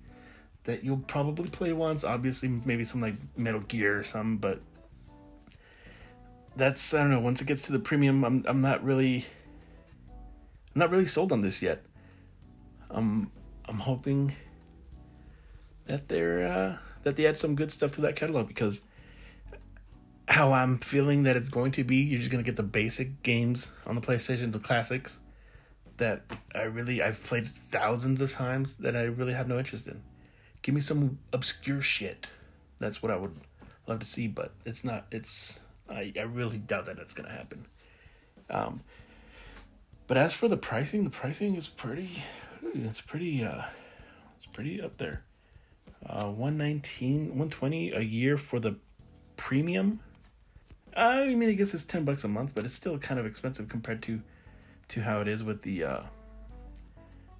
that you'll probably play once. Obviously, maybe some like Metal Gear or something, but that's I don't know. Once it gets to the premium, I'm I'm not really I'm not really sold on this yet. I'm I'm hoping that they're uh, that they add some good stuff to that catalog because how I'm feeling that it's going to be, you're just gonna get the basic games on the PlayStation, the classics that I really I've played thousands of times that I really have no interest in. Give me some obscure shit. That's what I would love to see, but it's not. It's I, I really doubt that that's gonna happen. Um, but as for the pricing, the pricing is pretty. It's pretty. Uh, it's pretty up there. Uh, 119 120 a year for the premium. I mean, I guess it's ten bucks a month, but it's still kind of expensive compared to to how it is with the uh,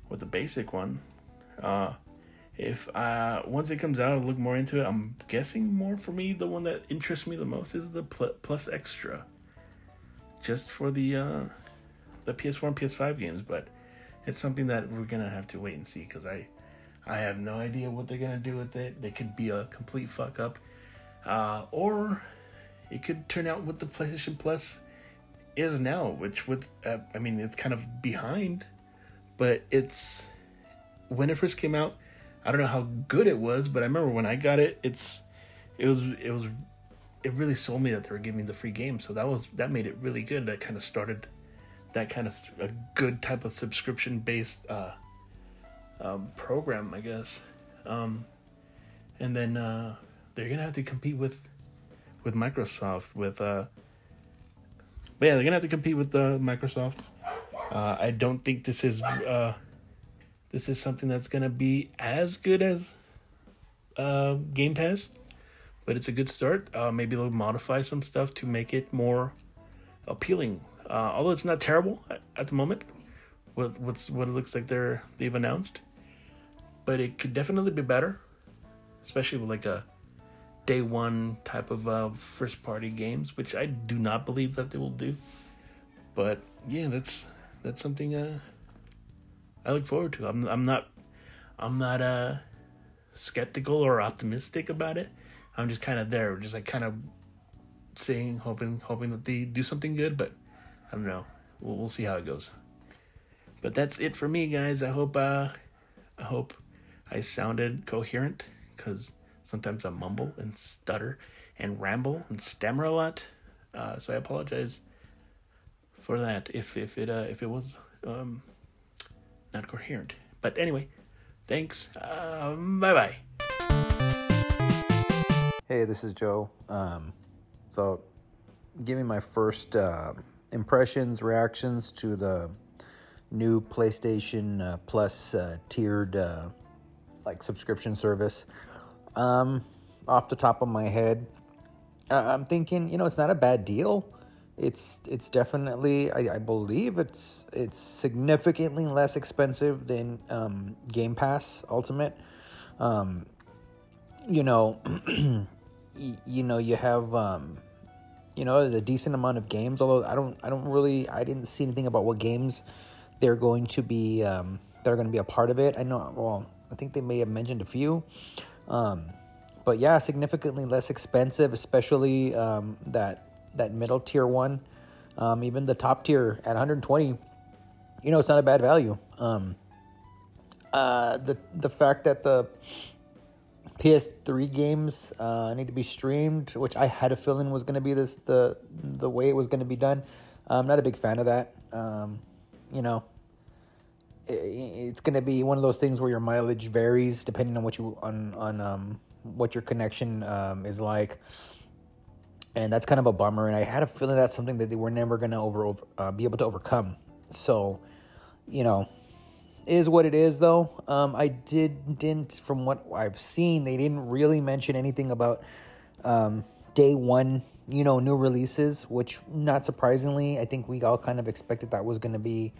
with the basic one. Uh, if uh once it comes out, I'll look more into it. I'm guessing more for me. The one that interests me the most is the pl- plus extra, just for the uh, the PS4 and PS5 games. But it's something that we're gonna have to wait and see because I I have no idea what they're gonna do with it. They could be a complete fuck up, uh, or it could turn out what the PlayStation Plus is now, which would uh, I mean it's kind of behind, but it's when it first came out. I don't know how good it was, but I remember when I got it, it's it was it was it really sold me that they were giving me the free game. So that was that made it really good. That kind of started that kind of a good type of subscription based uh, um, program, I guess. Um, and then uh, they're gonna have to compete with with Microsoft with uh, but yeah, they're gonna have to compete with uh, Microsoft. Uh, I don't think this is uh, this is something that's gonna be as good as uh, Game Pass, but it's a good start. Uh, maybe they'll modify some stuff to make it more appealing. Uh, although it's not terrible at, at the moment, what what's what it looks like they're they've announced, but it could definitely be better, especially with like a day one type of uh, first party games, which I do not believe that they will do. But yeah, that's that's something uh, I look forward to. I'm I'm not I'm not uh skeptical or optimistic about it. I'm just kind of there, just like kind of saying, hoping hoping that they do something good. But I don't know. We'll we'll see how it goes. But that's it for me, guys. I hope uh, I hope I sounded coherent because sometimes I mumble and stutter and ramble and stammer a lot. Uh, so I apologize for that if if it uh, if it was um, not coherent. But anyway, thanks. Um, bye bye. Hey, this is Joe. Um, so, giving my first uh, impressions, reactions to the new PlayStation uh, Plus uh, tiered uh, like subscription service. Um, off the top of my head, I'm thinking, you know, it's not a bad deal. It's it's definitely, I, I believe it's it's significantly less expensive than um, Game Pass Ultimate. Um, you know, you know, you have um, you know, a decent amount of games. Although I don't, I don't really, I didn't see anything about what games they're going to be um, that are going to be a part of it. I know, well, I think they may have mentioned a few, um, but yeah, significantly less expensive, especially um, that that middle tier one. Um, even the top tier at 120, you know, it's not a bad value. Um, uh, the the fact that the PS3 games uh, need to be streamed, which I had a feeling was going to be this the the way it was going to be done. I'm not a big fan of that. Um, you know, i- i- it's going to be one of those things where your mileage varies depending on what you on on um, what your connection um, is like, and that's kind of a bummer. And I had a feeling that's something that they were never going to over, over uh, be able to overcome. So, you know, is what it is though um i did didn't from what i've seen they didn't really mention anything about um day one you know, new releases, which not surprisingly, I think we all kind of expected that was going to be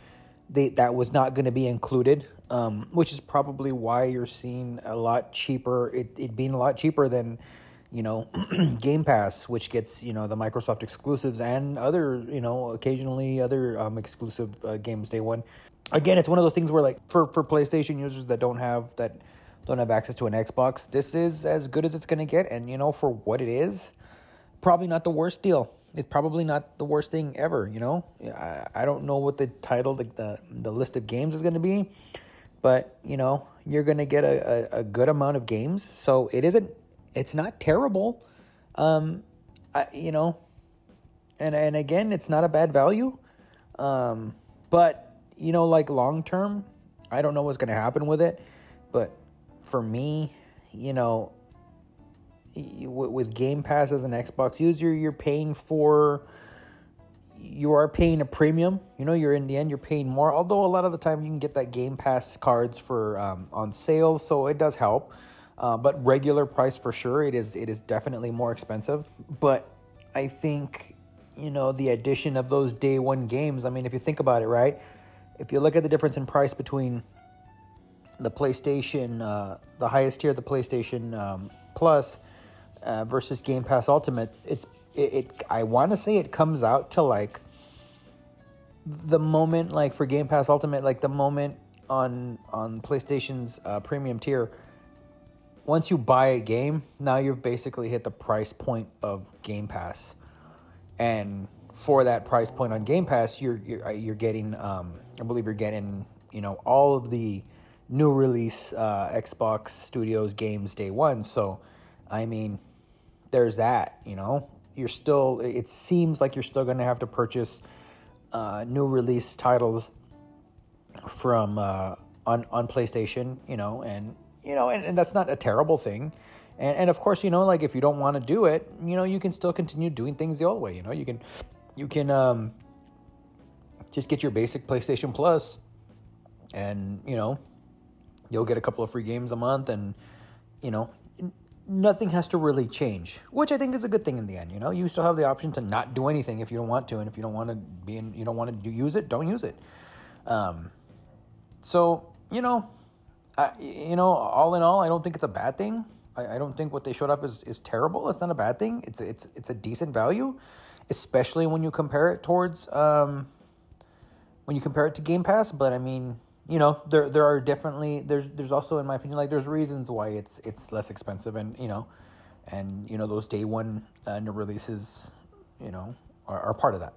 they that was not going to be included, um, which is probably why you're seeing a lot cheaper. It it being a lot cheaper than you know Game Pass, which gets you know the Microsoft exclusives and other you know occasionally other um, exclusive uh, games day one. Again, it's one of those things where like for for PlayStation users that don't have that don't have access to an Xbox, this is as good as it's going to get, and you know for what it is, probably not the worst deal. It's probably not the worst thing ever. You know, I, I don't know what the title, the the, the list of games is going to be, but you know you're going to get a, a, a good amount of games, so it isn't. It's not terrible. Um, I, you know, and and again, it's not a bad value. Um, but you know, like long term, I don't know what's going to happen with it. But for me, you know, with Game Pass as an Xbox user, you're paying for. You are paying a premium. You know, you're in the end, you're paying more. Although a lot of the time you can get that Game Pass cards for um, on sale, so it does help. Uh, but regular price for sure, it is it is definitely more expensive. But I think you know the addition of those day one games. I mean, if you think about it, right? If you look at the difference in price between the PlayStation, uh, the highest tier, the PlayStation um, Plus uh, versus Game Pass Ultimate, it's it. it I want to say it comes out to like the moment, like for Game Pass Ultimate, like the moment on on PlayStation's uh, premium tier. Once you buy a game, now you've basically hit the price point of Game Pass, and for that price point on Game Pass, you're you're, you're getting, um, I believe you're getting, you know, all of the new release uh, Xbox Studios games day one. So, I mean, there's that. You know, you're still. It seems like you're still going to have to purchase uh, new release titles from uh, on on PlayStation. You know, and you know, and, and that's not a terrible thing. And, and of course, you know, like if you don't want to do it, you know, you can still continue doing things the old way. You know, you can you can um, just get your basic PlayStation Plus, and you know, you'll get a couple of free games a month, and you know, nothing has to really change, which I think is a good thing in the end. You know, you still have the option to not do anything if you don't want to, and if you don't want to be in, you don't want to do, use it, don't use it. Um, so you know, I, you know, all in all, I don't think it's a bad thing. I, I don't think what they showed up is, is terrible. It's not a bad thing. It's it's it's a decent value, especially when you compare it towards um, when you compare it to Game Pass. But I mean, you know, there there are definitely there's there's also in my opinion like there's reasons why it's it's less expensive, and you know, and you know those day one uh, new releases, you know, are, are part of that.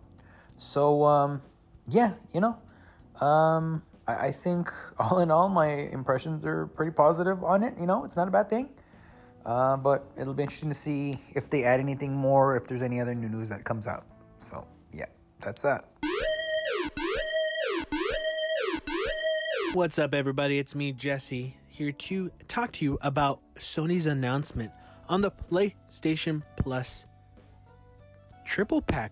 So um, yeah, you know, um, I, I think all in all, my impressions are pretty positive on it. You know, it's not a bad thing. Uh, but it'll be interesting to see if they add anything more, if there's any other new news that comes out. So, yeah, that's that. What's up, everybody? It's me, Jesse, here to talk to you about Sony's announcement on the PlayStation Plus triple pack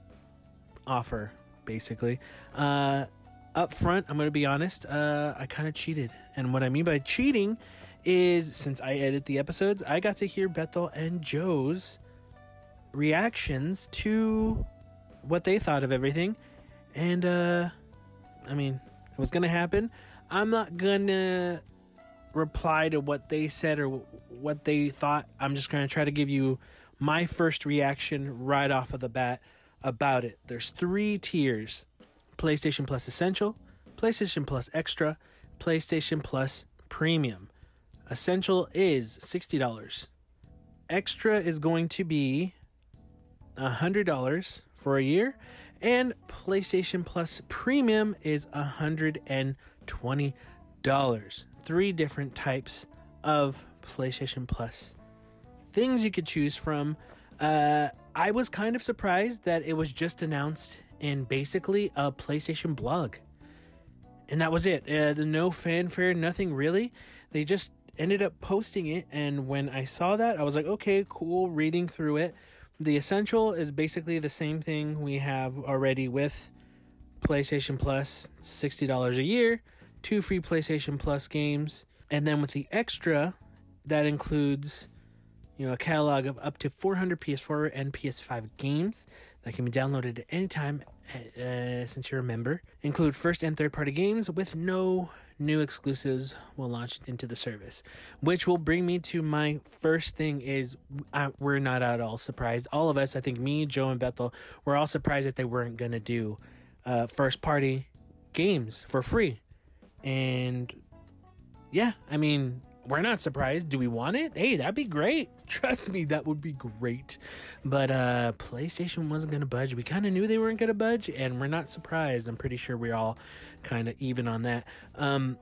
offer, basically. Uh, up front, I'm going to be honest, uh, I kind of cheated. And what I mean by cheating is since I edit the episodes, I got to hear Bethel and Joe's reactions to what they thought of everything. And, uh, I mean, it was going to happen. I'm not gonna reply to what they said or what they thought. I'm just gonna try to give you my first reaction right off of the bat about it. There's three tiers PlayStation Plus Essential, PlayStation Plus Extra, PlayStation Plus Premium. Essential is $60. Extra is going to be $100 for a year and PlayStation Plus Premium is $120. Three different types of PlayStation Plus things you could choose from. Uh, I was kind of surprised that it was just announced in basically a PlayStation blog. And that was it. Uh, the no fanfare, nothing really. They just ended up posting it. And when I saw that, I was like, okay, cool, reading through it. The Essential is basically the same thing we have already with PlayStation Plus, $60 a year, two free PlayStation Plus games. And then with the Extra, that includes you know, a catalog of up to 400 PS4 and PS5 games that can be downloaded at any time uh, since you're a member. Include first and third party games with no new exclusives will launch into the service. Which will bring me to my first thing is uh, we're not at all surprised. All of us, I think me, Joe, and Bethel, were all surprised that they weren't going to do uh, first party games for free. And yeah, I mean, we're not surprised. Do we want it? Hey, that'd be great. Trust me, that would be great. But uh PlayStation wasn't gonna budge. We kind of knew they weren't gonna budge, and we're not surprised. I'm pretty sure we're all kind of even on that. Um,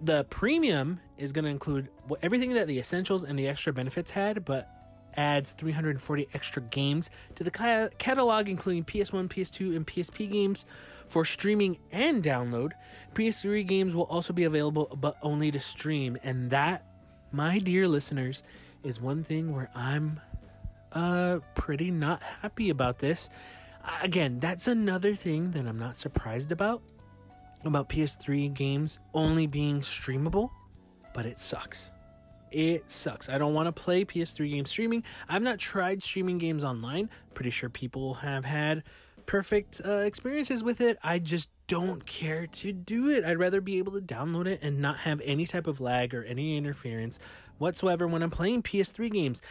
the premium is gonna include everything that the essentials and the extra benefits had, but adds 340 extra games to the catalog, including PS1, PS2, and PSP games for streaming and download. PS3 games will also be available, but only to stream. And that, my dear listeners, is one thing where I'm uh pretty not happy about this. Again, that's another thing that I'm not surprised about about PS3 games only being streamable, but it sucks it sucks. I don't want to play PS3 games streaming. I've not tried streaming games online. Pretty sure people have had perfect uh, experiences with it. I just don't care to do it. I'd rather be able to download it and not have any type of lag or any interference whatsoever when I'm playing PS3 games.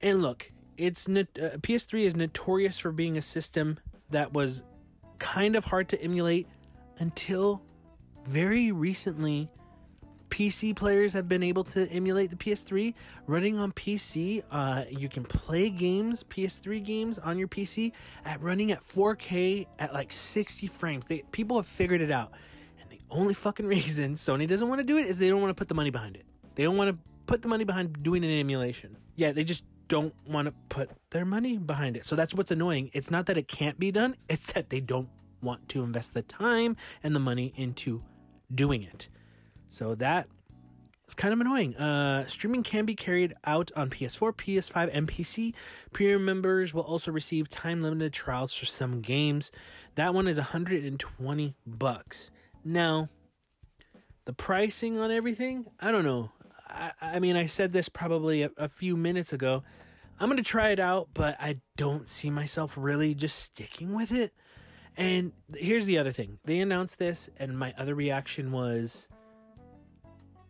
And look, it's uh, PS3 is notorious for being a system that was kind of hard to emulate until very recently PC players have been able to emulate the PS3 running on PC. Uh, you can play games, PS3 games, on your PC at running at 4K at like 60 frames. They people have figured it out, and the only fucking reason Sony doesn't want to do it is they don't want to put the money behind it. They don't want to put the money behind doing an emulation. Yeah, they just don't want to put their money behind it. So that's what's annoying. It's not that it can't be done; it's that they don't want to invest the time and the money into doing it. So that is kind of annoying. Uh, streaming can be carried out on PS4, PS5, and PC. Premium members will also receive time limited trials for some games. That one is 120 bucks. Now, the pricing on everything, I don't know. I, I mean, I said this probably a, a few minutes ago. I'm going to try it out, but I don't see myself really just sticking with it. And here's the other thing they announced this, and my other reaction was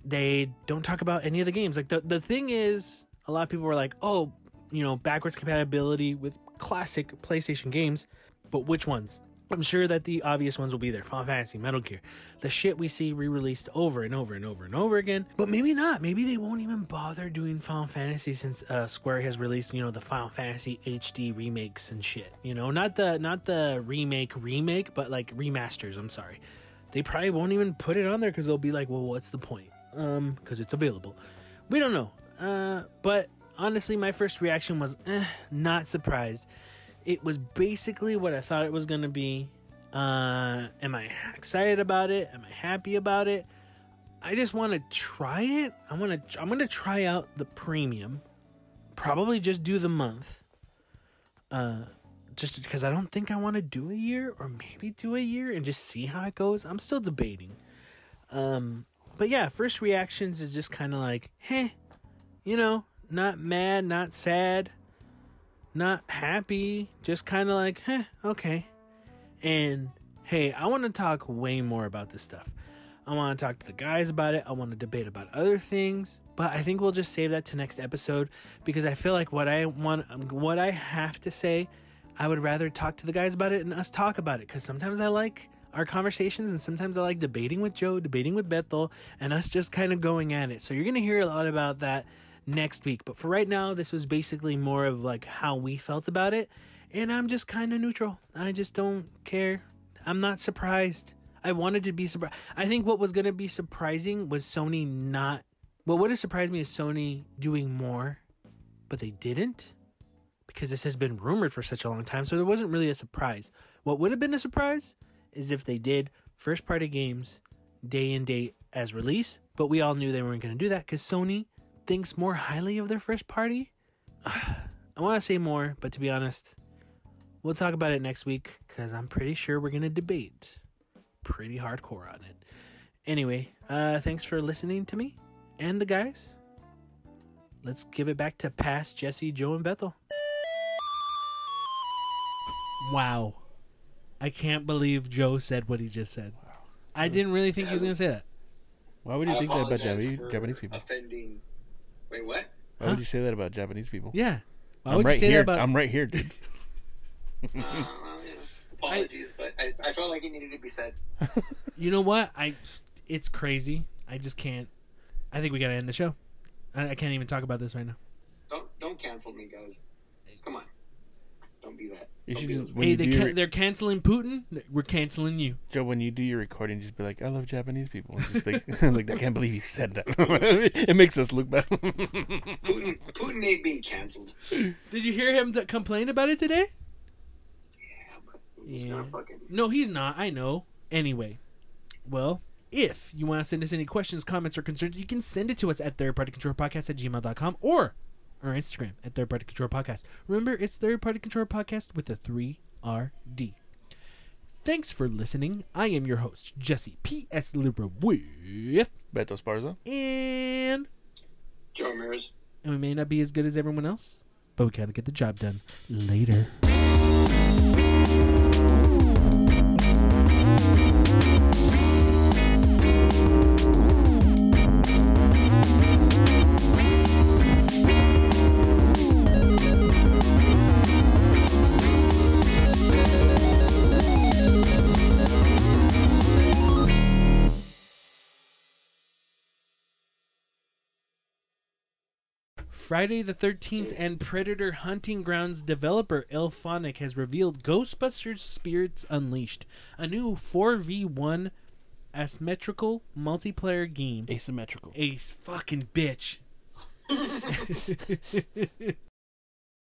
they don't talk about any of the games. Like the the thing is, a lot of people were like, "Oh, you know, backwards compatibility with classic PlayStation games," but which ones? I'm sure that the obvious ones will be there: Final Fantasy, Metal Gear, the shit we see re-released over and over and over and over again. But maybe not. Maybe they won't even bother doing Final Fantasy since uh, Square has released, you know, the Final Fantasy HD remakes and shit. You know, not the not the remake remake, but like remasters. I'm sorry. They probably won't even put it on there because they'll be like, "Well, what's the point?" Um, because it's available. We don't know. Uh, but honestly, my first reaction was, eh, not surprised. It was basically what I thought it was gonna be. Uh, am I excited about it? Am I happy about it? I just want to try it. I want to. I'm gonna try out the premium. Probably just do the month. Uh, just because I don't think I want to do a year, or maybe do a year and just see how it goes. I'm still debating. Um, but yeah, first reactions is just kind of like, heh, you know, not mad, not sad, not happy, just kind of like, heh, okay. And hey, I want to talk way more about this stuff. I want to talk to the guys about it. I want to debate about other things, but I think we'll just save that to next episode because I feel like what I want, what I have to say, I would rather talk to the guys about it and us talk about it because sometimes I like our conversations and sometimes I like debating with Joe, debating with Bethel, and us just kind of going at it. So you're gonna hear a lot about that next week. But for right now, this was basically more of like how we felt about it, and I'm just kind of neutral. I just don't care. I'm not surprised. I wanted to be surprised. I think what was gonna be surprising was Sony not. Well, What would have surprised me is Sony doing more, but they didn't because this has been rumored for such a long time. So there wasn't really a surprise. What would have been a surprise is if they did first party games day and date as release, but we all knew they weren't going to do that because Sony thinks more highly of their first party. I want to say more, but to be honest, we'll talk about it next week because I'm pretty sure we're going to debate pretty hardcore on it. Anyway, uh, thanks for listening to me and the guys. let's give it back to past Jesse, Joe, and Bethel. Wow. I can't believe Joe said what he just said. I didn't really think he was going to say that. Why would you I think that about Japanese, Japanese people? Offending. Wait, what? Why would you say that about Japanese people? Yeah. Why I'm would right you say here. that about I'm right here, dude. Uh, well, you know, apologies, but I, I felt like it needed to be said. You know what? I it's crazy. I just can't. I think we got to end the show. I, I can't even talk about this right now. Don't don't cancel me, guys. Come on, don't that. You Don't should just those- hey, they do can, your, they're canceling Putin. We're canceling you. Joe, when you do your recording, just be like, "I love Japanese people." Just like, like I can't believe he said that. it makes us look bad. Putin Putin ain't being canceled. Did you hear him th- complain about it today? Yeah, but he's Yeah. gonna fucking. No, he's not. I know. Anyway, well, if you want to send us any questions, comments, or concerns, you can send it to us at thirdpartycontrollerpodcast at gmail.com or our Instagram at Third Party Control Podcast. Remember, it's Third Party Control Podcast with a 3RD. Thanks for listening. I am your host, Jesse P.S. Libra with, Beto Esparza. and, Joe Ramirez. and we may not be as good as everyone else, but we gotta get the job done. Later. Friday the 13th and Predator Hunting Grounds developer IllFonic has revealed Ghostbusters Spirits Unleashed, a new 4v1 asymmetrical multiplayer game. Asymmetrical. A fucking bitch.